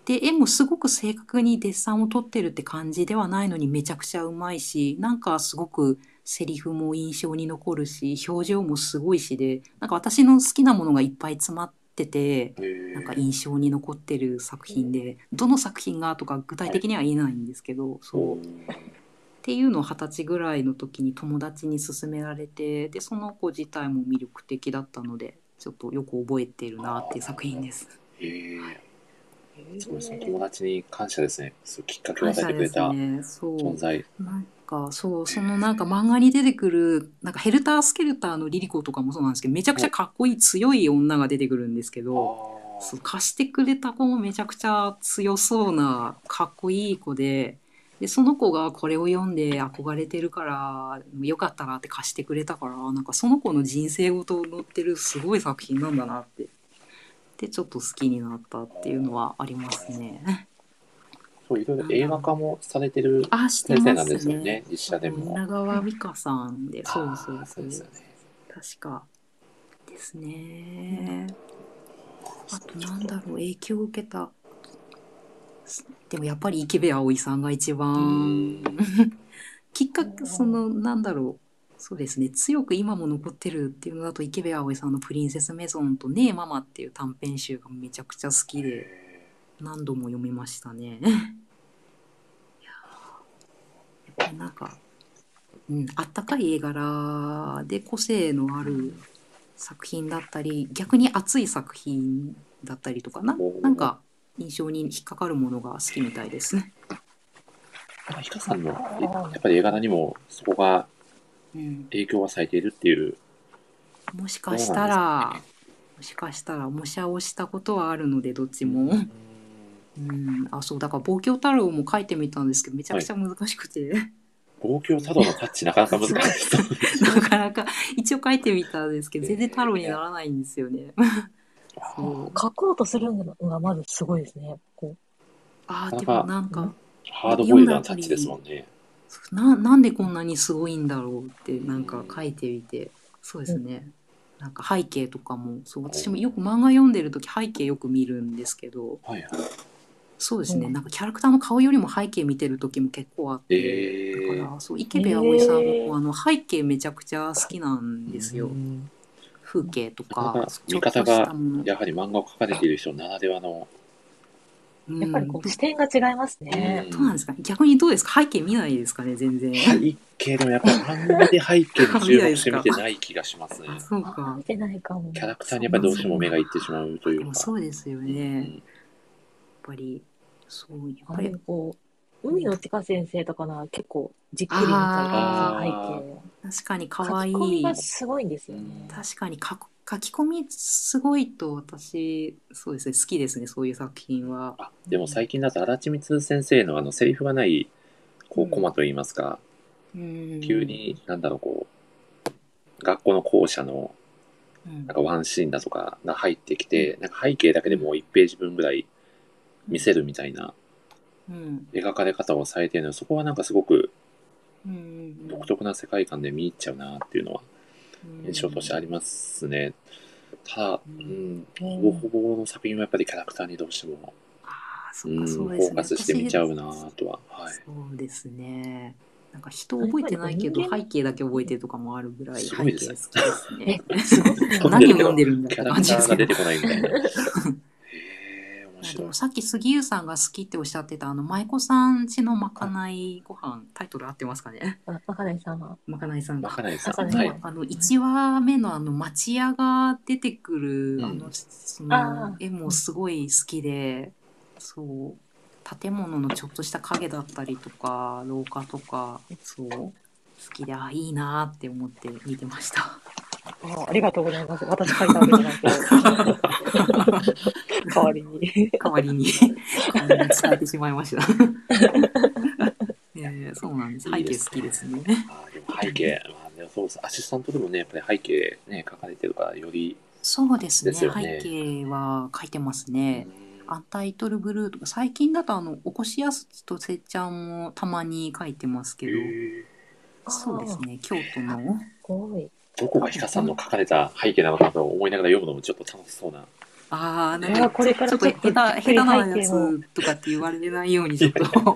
で絵もすごく正確にデッサンを撮ってるって感じではないのにめちゃくちゃうまいしなんかすごくセリフも印象に残るし表情もすごいしでなんか私の好きなものがいっぱい詰まってて。なんか印象に残ってる作品でどの作品がとか具体的には言えないんですけど、そうっていうのを二十歳ぐらいの時に友達に勧められてでその子自体も魅力的だったのでちょっとよく覚えてるなっていう作品です。へーすごいですね。友達に感謝ですね。そうきっかけを与えてくれたね。そう存在。なんかそうそのなんか漫画に出てくるなんかヘルタースケルターのリリコとかもそうなんですけどめちゃくちゃかっこいい強い女が出てくるんですけど。あそう貸してくれた子もめちゃくちゃ強そうなかっこいい子ででその子がこれを読んで憧れてるからよかったなって貸してくれたからなんかその子の人生ごと載ってるすごい作品なんだなってでちょっと好きになったっていうのはありますね。そういろいろ映画化もされてるあして先生なんですよね。。実写でも。蜷川美香さんでそうそうあーそそううですよね。確かですね。あとなんだろう影響を受けたでもやっぱり池部葵さんが一番きっかけそのなんだろうそうですね強く今も残ってるっていうのだと池部葵さんの「プリンセスメゾン」と「ねえママ」っていう短編集がめちゃくちゃ好きで何度も読みましたね。いやなんか、うん、あったかい絵柄で個性のある作品だったり逆に熱い作品だったりとかななんか印象に引っかかるものが好きみたいですね。なんか、ひかさんの、えやっぱり映画にもそこがうん、影響がされているっていう。もしかしたら、もしかしたら模写をしたことはあるのでどっちも。うんうん、あそうだから「望郷太郎」も書いてみたんですけどめちゃくちゃ難しくて、望郷太郎のタッチなかなか難しい。なかなか一応書いてみたんですけど全然太郎にならないんですよね。そう書こうとするのがまずすごいですね。こあーでもなんかハードボイルドなタッチですもんね。ななんでこんなにすごいんだろうってなんか書いてみてそうですね、なんか背景とかもそう私もよく漫画読んでる時背景よく見るんですけどはいはい。そうですね、うんなんかキャラクターの顔よりも背景見てる時も結構あって、えーだからそう池部葵さんも、へーあの背景めちゃくちゃ好きなんですよ。うん風景とか、見方がやはり漫画を描かれている人ならではの、うんやっぱりこう視点が違いますね。どうなんですか？逆にどうですか？背景見ないですかね？全然。背景でもやっぱり漫画で背景に注目して見てない気がしますね。あそうあか見。てないかも。キャラクターにやっぱりどうしても目がいってしまうというか。そうですよね。うんぱりそうやっあぱりのこう、海の地下先生とかなら結構じっくり見たり背景。確かに可書愛いき込みがすごいんですよね。確かに書く書き込みすごいと私そうですね好きですねそういう作品は。あでも最近だと足立光先生のあのセリフがないこうコマといいますか、うん急になんだろうこう学校の校舎のうんなんかワンシーンだとかが入ってきて、なんか背景だけでもう1ページ分ぐらい見せるみたいなうん描かれ方をされているのでそこはなんかすごくうん独特な世界観で見入っちゃうなっていうのはうん印象としてありますね。ただ、ううん、ほぼほぼの作品はやっぱりキャラクターにどうしても、ああそうん、フそうですね。ォーカスして見ちゃうなとは。はい。そうですね。なんか人覚えてないけど背景だけ覚えてるとかもあるぐらい背景すごいですね好きですね。何を読んでるんだってキャラ感クターが出じですけど。てこないみたいな。へえ、面で白いも。さっき杉浦さんが好きっておっしゃってたあの舞妓さんちのまかないご飯タイトル合ってますかね？あ若菜さんは。まかないさんまがかないさん。まかないはい。あの1話目のあの町屋が出てくる、うんあのその絵もすごい好きでそう建物のちょっとした影だったりとか廊下とかそう好きであいいなって思って見てました。あありがとうございます。私書いたわけじゃないけど。代わりに。代わりに代わりに伝えてしまいました。えーそうなんです。背景好きですね。あーでも背景、まあ、でもそうです。アシスタントでもね、やっぱり背景ね、書かれてるから、より、そうですね。背景は書いてますうね。んアンタイトルブルーとか最近だとあのおこしやすとせっちゃんもたまに書いてますけど、そうですね。京都のすごい。どこがヒカさんの書かれた背景なのかと思いながら読むのもちょっと楽しそうな。ああなんかこれからちょっと下手下手なやつとかって言われないようにちょっと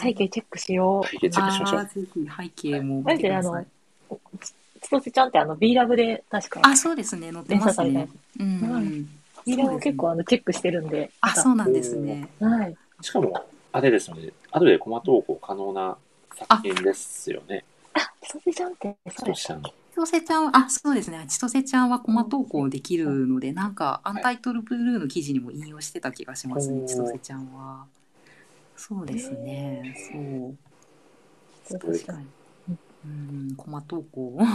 背景チェックしよう。背景チェックしましょう。あーぜひ背景もマジであのつとせちゃんってあの B ラブで確か、あそうですね載ってますね。うん、うんビラを結構あのチェックしてるんで。あそうなんですね。はい。しかも、あれですよね。後でコマ投稿可能な作品ですよね。つとせちゃんって、そうです少しあの千歳ちゃんは、あ、そうですね。千歳ちゃんはコマ投稿できるので、なんか、アンタイトルブルーの記事にも引用してた気がしますね、千歳ちゃんは。そうですね。そう。確かに。うん、コマ投稿。はい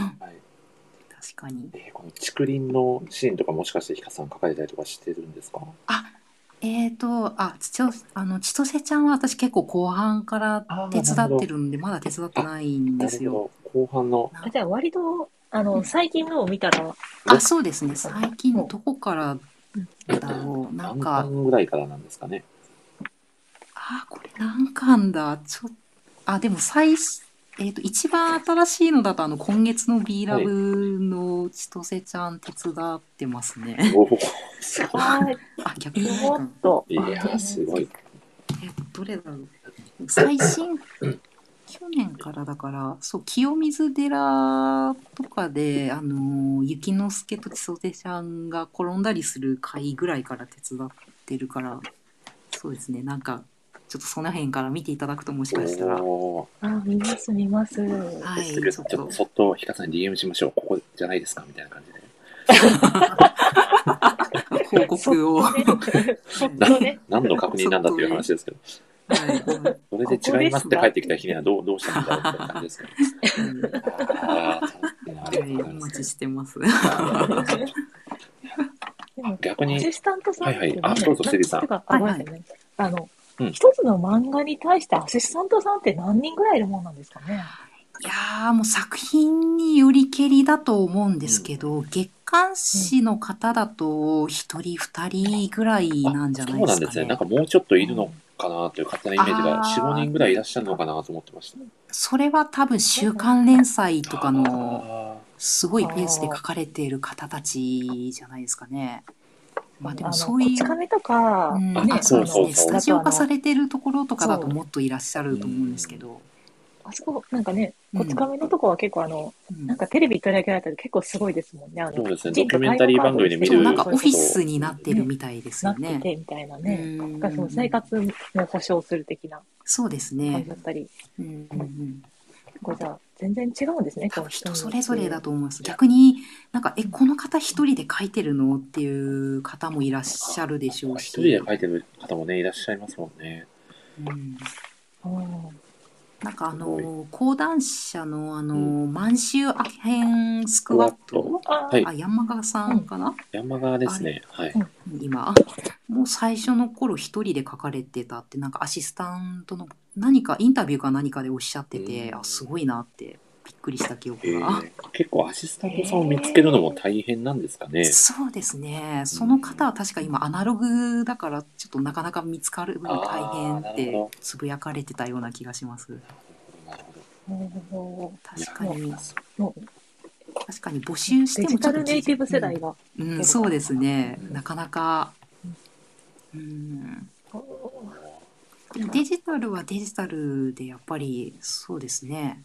確かに。えーこの竹林のシーンとかもしかしてヒカさん書かれたりとかしてるんですか？えーと、あ、ちちょ、あの、千歳ちゃんは私結構後半から手伝ってるんで、まだ手伝ってないんですよ。後半の、あじゃあ割と、あの、最近のを見たら、あ、そうですね。最近どこからだろう？な何んか、巻ぐらいからなんですかね。あーこれ何巻だ？ちょあでも最えっ、と一番新しいのだとあの今月の B ラブの千歳ちゃん手伝ってますね。おお、すごい。はい、あ逆にもかっと、いやー、すごい。えどれだろう？最新？去年からだからそう清水寺とかであの雪之助と千歳ちゃんが転んだりする回ぐらいから手伝ってるからそうですねなんかちょっとその辺から見ていただくともしかしたら。おーあ、見ます、見ます。はい、ちょっちょっととそっとヒカさんに DM しましょう。ここじゃないですか？みたいな感じで。報告を。はそっとね、何の確認なんだっていう話ですけど。い。はい。それで違いますって帰ってきた日にはどうどうしたんだろうって感じですけど。あーありがとうございお待ちしてます。逆にアシスタントさんはいはいあどうぞセリさんてか？あ、ごめんなさいね。あの、うん一つの漫画に対してアシスタントさんって何人ぐらいいるもんなんですか？ね。いやーもう作品によりけりだと思うんですけど、月刊誌の方だと一人二人ぐらいなんじゃないそうですか？ね。なんですね。なんか？もうちょっといるのかなという勝手なイメージが、あー4、5人ぐらいいらっしゃるのかなと思ってました。それは多分週刊連載とかのあすごいペースで書かれている方たちじゃないですかね。まあでものそういうとか、うんあね、そうですね。そうそうそうスタジオ化されてるところとかだともっといらっしゃると思うんですけど。ああそこ、なんかね、うんこち亀のとこは結構あの、うんなんかテレビ取り上げられたら結構すごいですもんね。あのそうですねドキュメンタリー番組で見るそう、なんかオフィスになってるみたいですなってよね。てみたいなね。うんなんかその生活も保障する的なそうです感ねじだ。ったり、うんうんうんこれじゃあ全然違うんですね、多分人それぞれだと思います。逆になんかえこの方一人で書いてるのっていう方もいらっしゃるでしょうし。一人で書いてる方もね、いらっしゃいますもんね。うんうんなんかあの講談社のあの、う満州アヘンスクワット？あはいあ山川さんかな、山側ですね。はい。今。もう最初の頃一人で書かれてたってなんかアシスタントの何かインタビューか何かでおっしゃってて、うん。あすごいなってびっくりした記え憶が、ー。結構アシスタントさんを見つけるのも大変なんですかね。そうですね。その方は確か今アナログだからちょっとなかなか見つかるのが大変ってつぶやかれてたような気がします。なるほど。確かに。確かに募集してデジもちょっとタルネイティブ世代が。うん、そうですね。うん。なかなかうん。デジタルはデジタルでやっぱりそうですね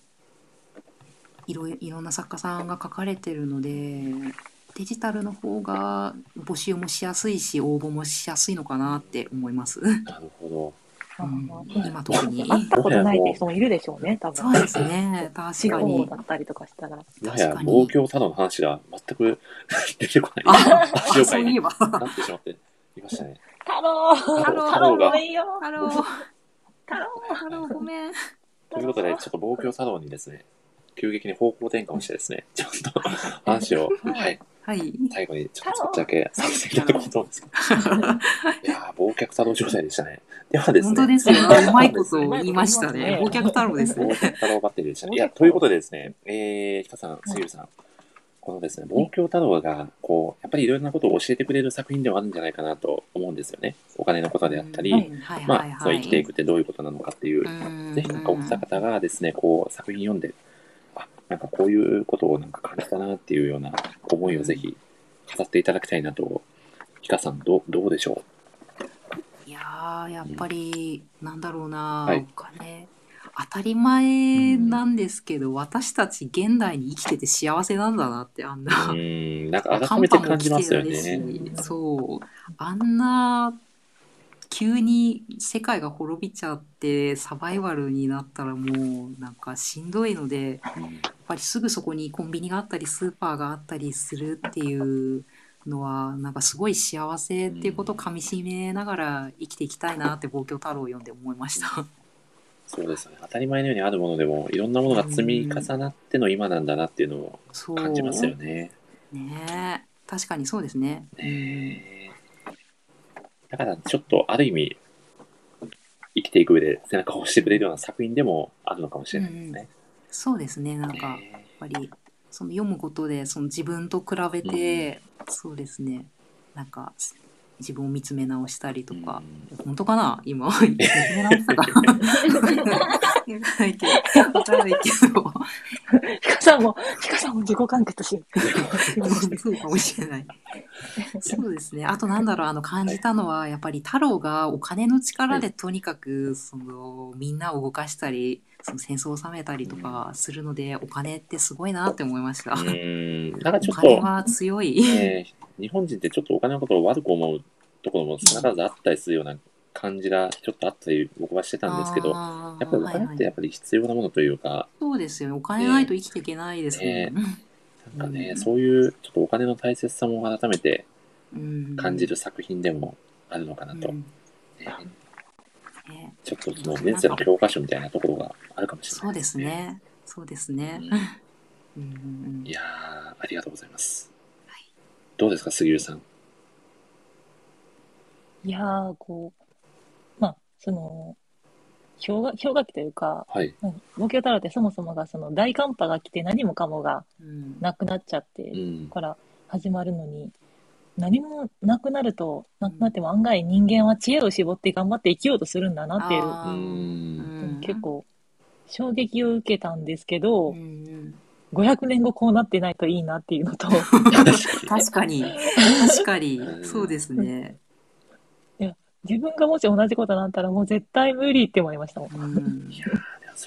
いろいいろんな作家さんが書かれてるのでデジタルの方が募集もしやすいし応募もしやすいのかなって思います、なるほあうん。ー今特に。会ったことないって人もいるでしょうね、多分。そうですね。確かに。だったりとかしたら。ど。もはや、の話が全く 出てこない。あそういえば。なってしまっていましたね。太郎。太郎。太郎ごめんよ。ハロー太郎。ハローごめん。ということで、ちょっと望郷太郎にですね、急激に方向転換をしてですね、ちょっと 話を、はい、はい。最後にちょっと少しだけさせていただこうと思うんですけど。いやー、忘却太郎状態でしたね。ではですね。本当ですよ。うまいこと言いましたね。忘却太郎ですね。忘却太郎バッテリーでしたね。いや、ということでですね、えー、ひかさん、杉浦さん、このですね、望郷太郎が、こう、やっぱりいろんなことを教えてくれる作品ではあるんじゃないかなと思うんですよね。お金のことであったり、まあ、そう生きていくってどういうことなのかっていう、うん。ぜひなんかお二方がですね、こう、作品読んで、あ、なんかこういうことをなんか感じたなっていうような思いをぜひ語っていただきたいなと、ひかさん、どうどうでしょいやーやっぱり、なんだろうな、はい。お金。当たり前なんですけど、私たち現代に生きてて幸せなんだなってあんううなーん、なんか改めて感じますよ寒波も来てね。ないしそう。あんな急に世界が滅びちゃってサバイバルになったらもうなんかしんどいのでうんぱりすぐそこにコンビニがあったりスーパーがあったりするっていうのはなんかすごい幸せっていうことをかみしめながら生きていきたいなって望郷太郎を読んで思いました。そうですよね。当たり前のようにあるものでも、いろんなものが積み重なっての今なんだなっていうのを感じますよね。ねえ確かにそうですね。ねえだからちょっとある意味、生きていく上で背中を押してくれるような作品でもあるのかもしれないですね。そうですね。なんかやっねぱりその読むことでその自分と比べて、そうですね。なんか自分を見つめ直したりとか、本当かな？今。見つめ直した からないけど。わからないけど。ヒカさんも、ヒカさんも自己完結し。そうかもしれない。そうですね。あとなんだろう、あの感じたのは、やっぱり太郎がお金の力でとにかく、その、みんなを動かしたり、その戦争を収めたりとかするので、お金ってすごいなって思いました。うーん、なんかちょっと、お金は強い。ね日本人ってちょっとお金のことを悪く思うところも少なからずあったりするような感じがちょっとあったり僕はしてたんですけど、やっぱりお金ってやっぱり必要なものというか、そうですよね。お金ないと生きていけないですもん。ね なんかね、うんそういうちょっとお金の大切さも改めてうん感じる作品でもあるのかなと。うんねねちょっとその熱の教科書みたいなところがあるかもしれないそうです。ね。そうですね。うんうんうんいやー、ありがとうございます。はいどうですか、杉浦さん？いやー、こう、まあ、その、氷河氷河期というか、はい。うん東京太郎ってそもそもがその大寒波が来て何もかもがうんなくなっちゃってうん。から始まるのに、何もなくなると、なくなっても案外人間は知恵を絞って頑張って生きようとするんだなっていう、結構衝撃を受けたんですけど、うんうん500年後こうなってないといいなっていうのと、確かに 確かにうんそうですね。自分がもし同じことになったらもう絶対無理って思いましたもん。うん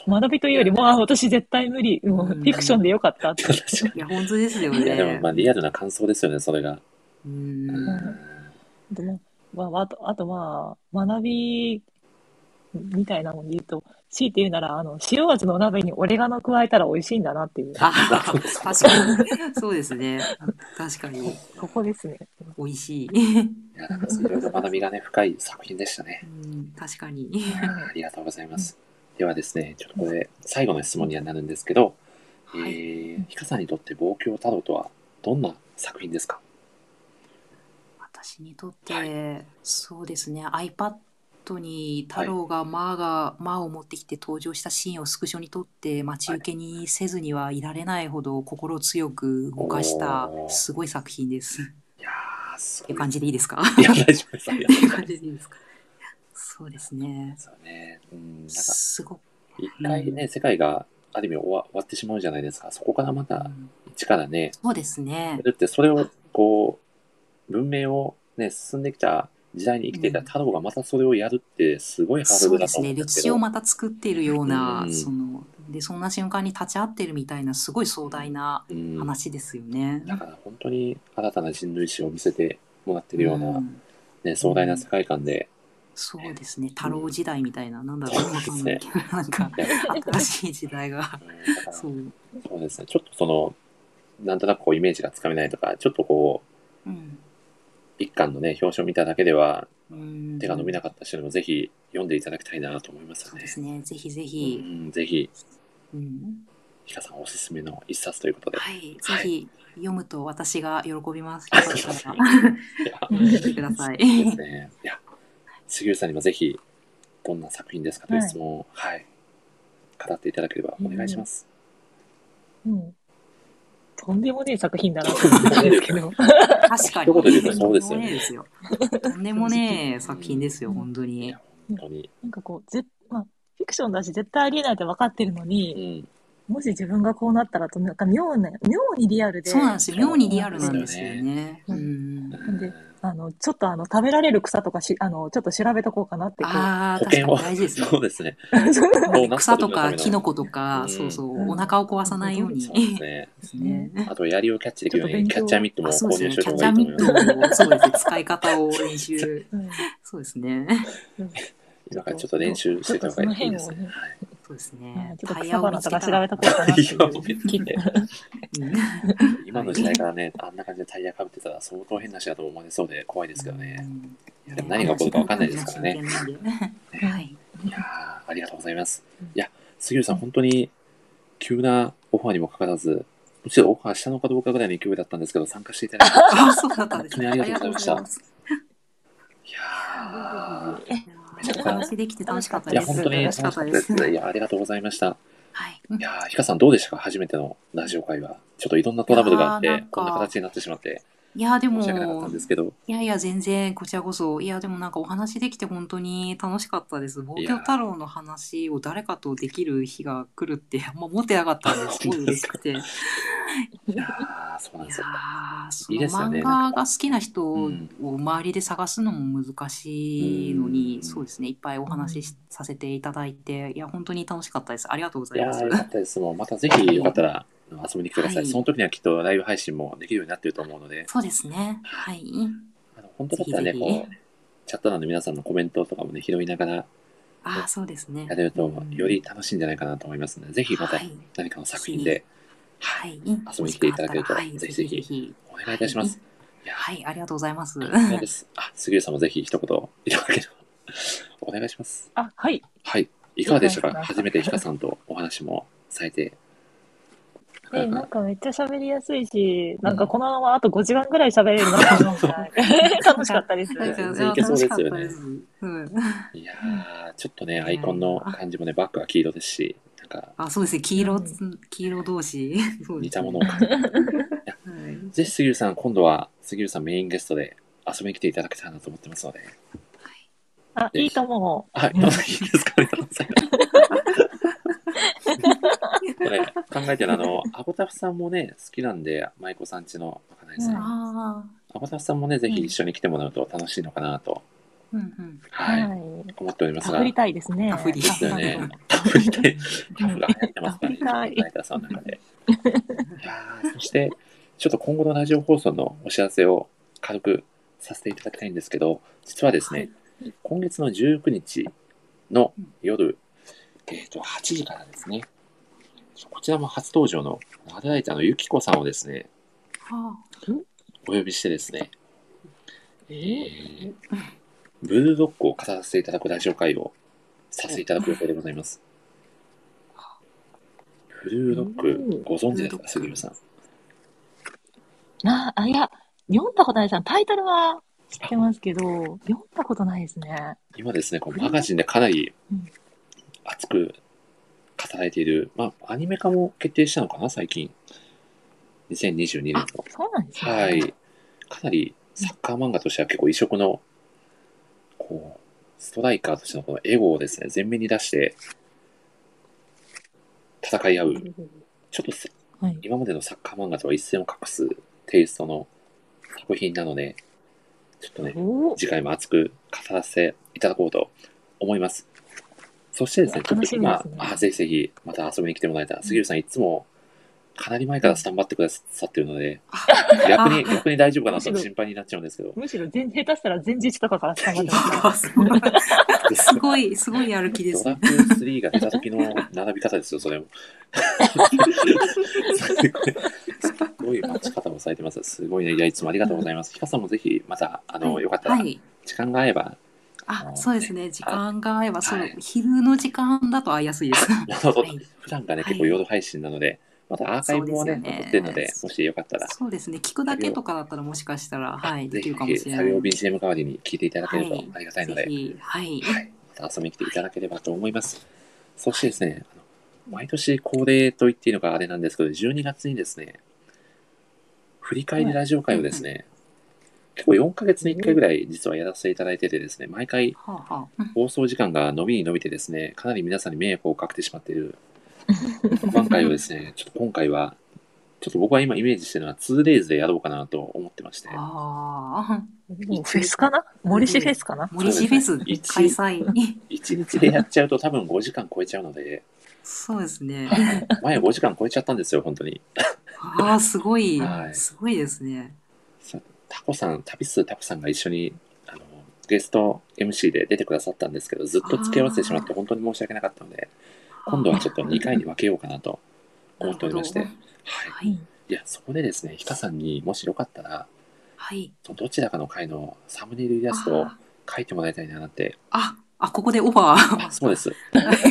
学びというよりも、あ、私絶対無理。フィクションでよかったって。確かいや、本当ですよに。いや、でも、ね。まあ、リアルな感想ですよね、それが。ううんん。でも、まあ、あと、あとまあ、学びみたいなもんで言うと、強いて言うなら、あの、塩味の鍋にオレガノ加えたら美味しいんだなっていう、あ確かに。そうですね。確かに。ここですね。美味しい。いや、なんかいろいろ学びがね、深い作品でしたね。うん、確かに。ありがとうございます。ではですね、ちょっとこれ、最後の質問にはなるんですけど、えはいー、ひかさんにとって望郷太郎とはどんな作品ですか？私にとって、そうですね、iPad に太郎がマーが、マーを持ってきて登場したシーンをスクショに撮って待ち受けにせずにはいられないほど心強く動かしたすごい作品です。っていう感じでいいですか？いや、大丈夫です。ありがとうございます感じでいいですか？そうですね。そうね。うん、なんか、すごく、一回ね、世界がある意味終わ終わってしまうじゃないですか。そこからまたうん一からね、そうですね。だってそれを、こう、文明をね、進んできた時代に生きていたうん太郎がまたそれをやるってすごいハードルだとそうですね。思うんですけど。歴史をまた作っているような、うんその、で、そんな瞬間に立ち会ってるみたいな、すごい壮大なうん、話ですよね。だから本当に新たな人類史を見せてもらってるような、うんね、壮大な世界観で、そうですね。太郎時代みたいな、なんだろう、そうねなんか、新しい時代が。そう。そうですね、ちょっとその、なんとなくこうイメージがつかめないとか、ちょっとこう、うん。一巻のね、表紙を見ただけではうん手が伸びなかった人にもぜひ読んでいただきたいなと思いますそうで。すね。ぜひぜうひ。ん、ぜひ、うん。ひかさんおすすめの一冊ということで。はい。ぜはいひ、読むと私が喜びます。よかったら、いや読んでください。ですね。いや、杉浦さんにもぜひ、どんな作品ですかという質問を、はい、語っていただければお願いします。うん。とんでもねえ作品だなと思ったんですけど。確かに。一言でそうですよねとんでもねえですよ。とんでもねえ作品ですよ、本当いにや。本当に。なんかこう、ぜまあ、フィクションだし絶対ありえないって分かってるのうに、ん。もし自分がこうなったらと、なんか妙な、妙にリアルで、そうなんですよ。妙にリアルなんですよね。ううんん。であの、ちょっとあの、食べられる草とかし、あの、ちょっと調べとこうかなって。ああ、確か保険を、に大事ですね。そうですね。こうなった草とかキノコとか、うんそうそう、うんお腹を壊さないように。そうですね。ですね。あと、槍をキャッチできるように、ちょっと勉強キャッチャーミットもあ、そう購入しておいたャッチャー方がいいと思います。ミットを、そうですね。使い方を練習。うんそうですね。今からちょっと練習してた方がいいですねはいそうですうねん。ちょっとタイヤを草花とか調べとこうかなってい今の時代からね、あんな感じでタイヤかぶってたら相当変な人だと思われそうで怖いですけどね。でも何が起こるか分かんないですからね。ね。はい。いやーありがとうございます。いや、杉浦さん、本当に急なオファーにもかかわらず、もちろんオファーしたのかどうかぐらいの勢いだったんですけど、参加していただいて。本当にありがとうございましたいやお話できて楽しかったーいや、です。本当に楽楽しかったたですす。いや、ありがとうございました。はい。いやー、ひかさんどうでしたか？初めてのラジオ会話。ちょっといろんなトラブルがあってこんな形になってしまって、いや、でも、申し訳なかったんですけど、いやいや、全然、こちらこそ。いや、でもなんかお話できて本当に楽しかったです。望郷太郎の話を誰かとできる日が来るって、あんま思ってなかったんです。すごい嬉しくて。いやいやー、そうなんですよ。いいですよね漫画が好きな人をうん周りで探すのも難しいのに、うんそうですね、いっぱいお話しさせていただいて、いや、本当に楽しかったです。ありがとうございます。いやー、よかったです。もうまたぜひよかったら遊びに来てください。はいその時にはきっとライブ配信もできるようになってると思うので、そうですね。はい。あの本当だったらね、ぜひぜひこう、チャット欄の皆さんのコメントとかもね、拾いながらああ、そうですね。やれるとうんより楽しいんじゃないかなと思いますので、ぜひまたはい何かの作品ではい。遊びに来ていただけるとはい、ぜひぜひぜひ。お願いいたします。いやー、はい、ありがとうございます。そうです。あ、杉浦さんもぜひ一言いただければお願いします。あ、はい。はい。いかがでしたか？初めてひかさんとお話もされて。え、なんかめっちゃ喋りやすいし、なんかこのままあと5時間ぐらい喋れるなと思う。ぐらい楽しかった。です。なんか全然いけそうですよね。楽しかったです。うん。いやー、ちょっとね、アイコンの感じもね、バックは黄色ですし、なんか。あ、そうですね。黄色う、黄色同士。似たものを。ぜひ杉浦さん、今度は杉浦さんメインゲストで遊びに来ていただけたらなと思ってますので。あ、いいと思う。はい、いいですか。ありがとうございます。これ、考えてるあの、アゴタフさんもね、好きなんで、舞子さんちのまかないさん。うんあアゴタフさんもね、ぜひ一緒に来てもらうと楽しいのかなと、あ。うんうん。はい、はい。思っておりますが。かぶりたいですね。あふりですよね。は振りたい。タフが流行ってますからね。振りたいライターさんの中で。いやーそして、ちょっと今後のラジオ放送のお知らせを軽くさせていただきたいんですけど、実はですね、今月の19日の夜、えっ、と、8時からですね、こちらも初登場のアドライターのゆきこさんをですね、はお呼びしてですね、えー、ブルードッグを語らせていただくラジオ会をさせていただく予定でございます。ブルードッグご存知ですか、杉浦さん。な、あ、いや、読んだことないです。タイトルは知ってますけど、読んだことないですね。今ですね、こうマガジンでかなりうん熱く語られている、まあ、アニメ化も決定したのかな、最近。2022年あの。、そうなんですね。はい。かなりサッカー漫画としては結構異色の、こう、ストライカーとしてのこのエゴをですね、前面に出して、戦い合う、ちょっとさはい。今までのサッカー漫画とは一線を画すテイストの作品なので、ちょっとね、次回も熱く語らせていただこうと思います。そしてですね、ちょっ楽と今、ねあぜひぜひまた遊びに来てもらえたら、杉浦さんいつもかなり前からスタンバってくださってるので、逆に、逆に大丈夫かなと心配になっちゃうんですけど、むしろ全、下手したら前日とかから捕まってます。すごい、すごいやる気ですドラね。クエ3が出た時の並び方ですよ、それも。すごい待ち方もされてます。すごいね。いや、いつもありがとうございます。ひかさんもぜひ、また、あの、よかったらは、い。時間が合えば、あ、そうですね。時間が合えば、そうはい、昼の時間だと会いやすいです。なるほどはい普段がね、はい結構夜配信なので、またアーカイブもね、そうですよね残ってるので、もしよかったら、そうですね。聞くだけとかだったらもしかしたら、はい、できぜひるかもしれない。作業 BGM 代わりに聞いていただけるとはいありがたいので、ぜひ、はい。はい、また遊びに来ていただければと思います。そしてですね、あの毎年恒例と言っていいのかあれなんですけど、12月にですね、振り返りラジオ会をですね、結構4ヶ月に1回ぐらい実はやらせていただいててですね、毎回放送時間が伸びに伸びてですね、かなり皆さんに迷惑をかけてしまっている。特番会をですね、ちょっと今回は、ちょっと僕は今イメージしてるのは 2days でやろうかなと思ってまして、ああ、フェスかな？森氏フェスかな？森氏フェス開ね。催。1日でやっちゃうと多分5時間超えちゃうので、そうですね。前5時間超えちゃったんですよ、本当に。ああ、すごい。すごいですね。タコさん、旅数タコさんが一緒にあのゲスト MC で出てくださったんですけど、ずっと付き合わせてしまって本当に申し訳なかったので、今度はちょっと2回に分けようかなと思っておりまして、なはいい。いや、そこでですね、ひかさんにもしよかったら、はい。どちらかの回のサムネイルイラストをあ描いてもらいたいなって、あ、あ、ここでオファー。あ、そうです。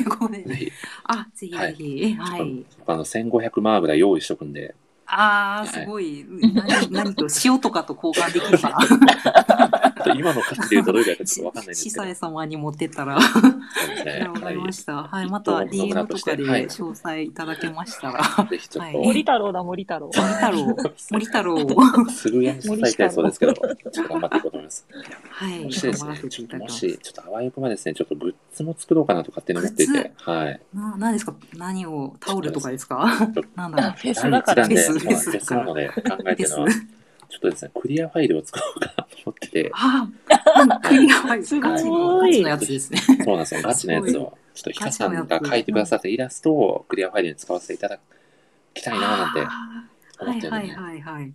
ここでぜひ、あ、ぜひぜひ。はい。僕あの1500万ぐらい用意しとくんで、ああ、すごい。何、何と塩とかと交換できるかな。と今の価値で言うとどれぐらいかちょっとわかんないんですけど、司祭様に持ってったら。わかりました。はい、いまた DM とかではい詳細いただけましたら。はいぜひちょっと、はい森太郎だ、森太郎。森太郎、森太郎。すぐやに伝えたいそうですけど、ちょっと頑張っていこうと思います。はい、そしてですねちょっと。もし、ちょっとあわよくばですね、ちょっとグッズも作ろうかなと勝手に思っていて、はい。な、何ですか何を、タオルとかですかなんだろう。フェスだから第一弾で、フェスなので考えてるのは、フちょっとですね、クリアファイルを作ろうかなと思ってて、ああ、クリアファイル。すごいガチの、やつですね。そうなんですよ、ガチのやつを、ちょっとヒカさんが描いてくださったイラストをクリアファイルに使わせていただきたいななんて思ってるので、はいはいはい。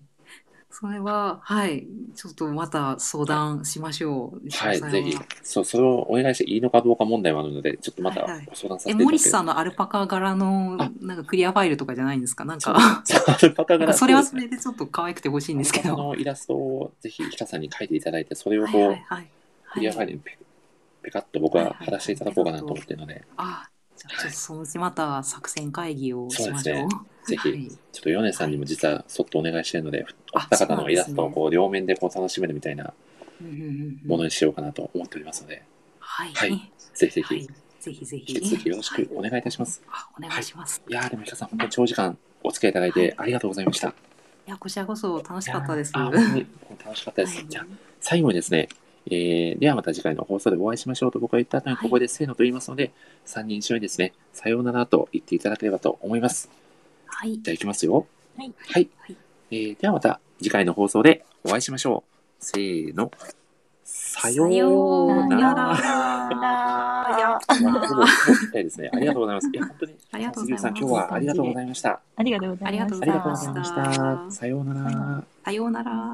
それは、はい。ちょっとまた相談しましょう。は。い、ぜひ、そう、それをお願いしていいのかどうか問題もあるので、ちょっとまた相談させえ、ていただきモリスさんのアルパカ柄のあ、なんかクリアファイルとかじゃないんですか？なんか、アルパカ柄それはそれでちょっと可愛くてほしいんですけど。のイラストをぜひヒカさんに描いていただいて、それをはいこう、はいはい。クリアファイルにペペカッと僕は貼らせていただこうかなと思ってるので、あ、じゃあちょっとそのうちまた作戦会議をしましょう。そうですぜひはい。ちょっと米さんにも実はそっとお願いしてるので、おあ二方のイラストをこう両面でこう楽しめるみたいなものにしようかなと思っておりますので、はい。はいぜひぜはいひ、ぜひぜひ。引き続きよろしくお願いいたします。あ、お願いします。いやーでもヒカさん、本当に長時間お付き合いいただいてありがとうございました。いや、こちらこそ楽しかったです。本当に楽しかったです。はいじゃあ最後にですね、えーではまた次回の放送でお会いしましょうと僕は言った後にはいここでせーのと言いますので、3人一緒にですね、さようならと言っていただければと思います。はい。じゃあ行きますよ。はい。はい。はいえーではまた次回の放送でお会いしましょう。せーの。さようなら。らまあほぼ、ですね。ありがとうございます。いや、本当に、ありがとうございます今日はありがとうございました。ありがとうございました。ありがとうございました。さようなら。さようなら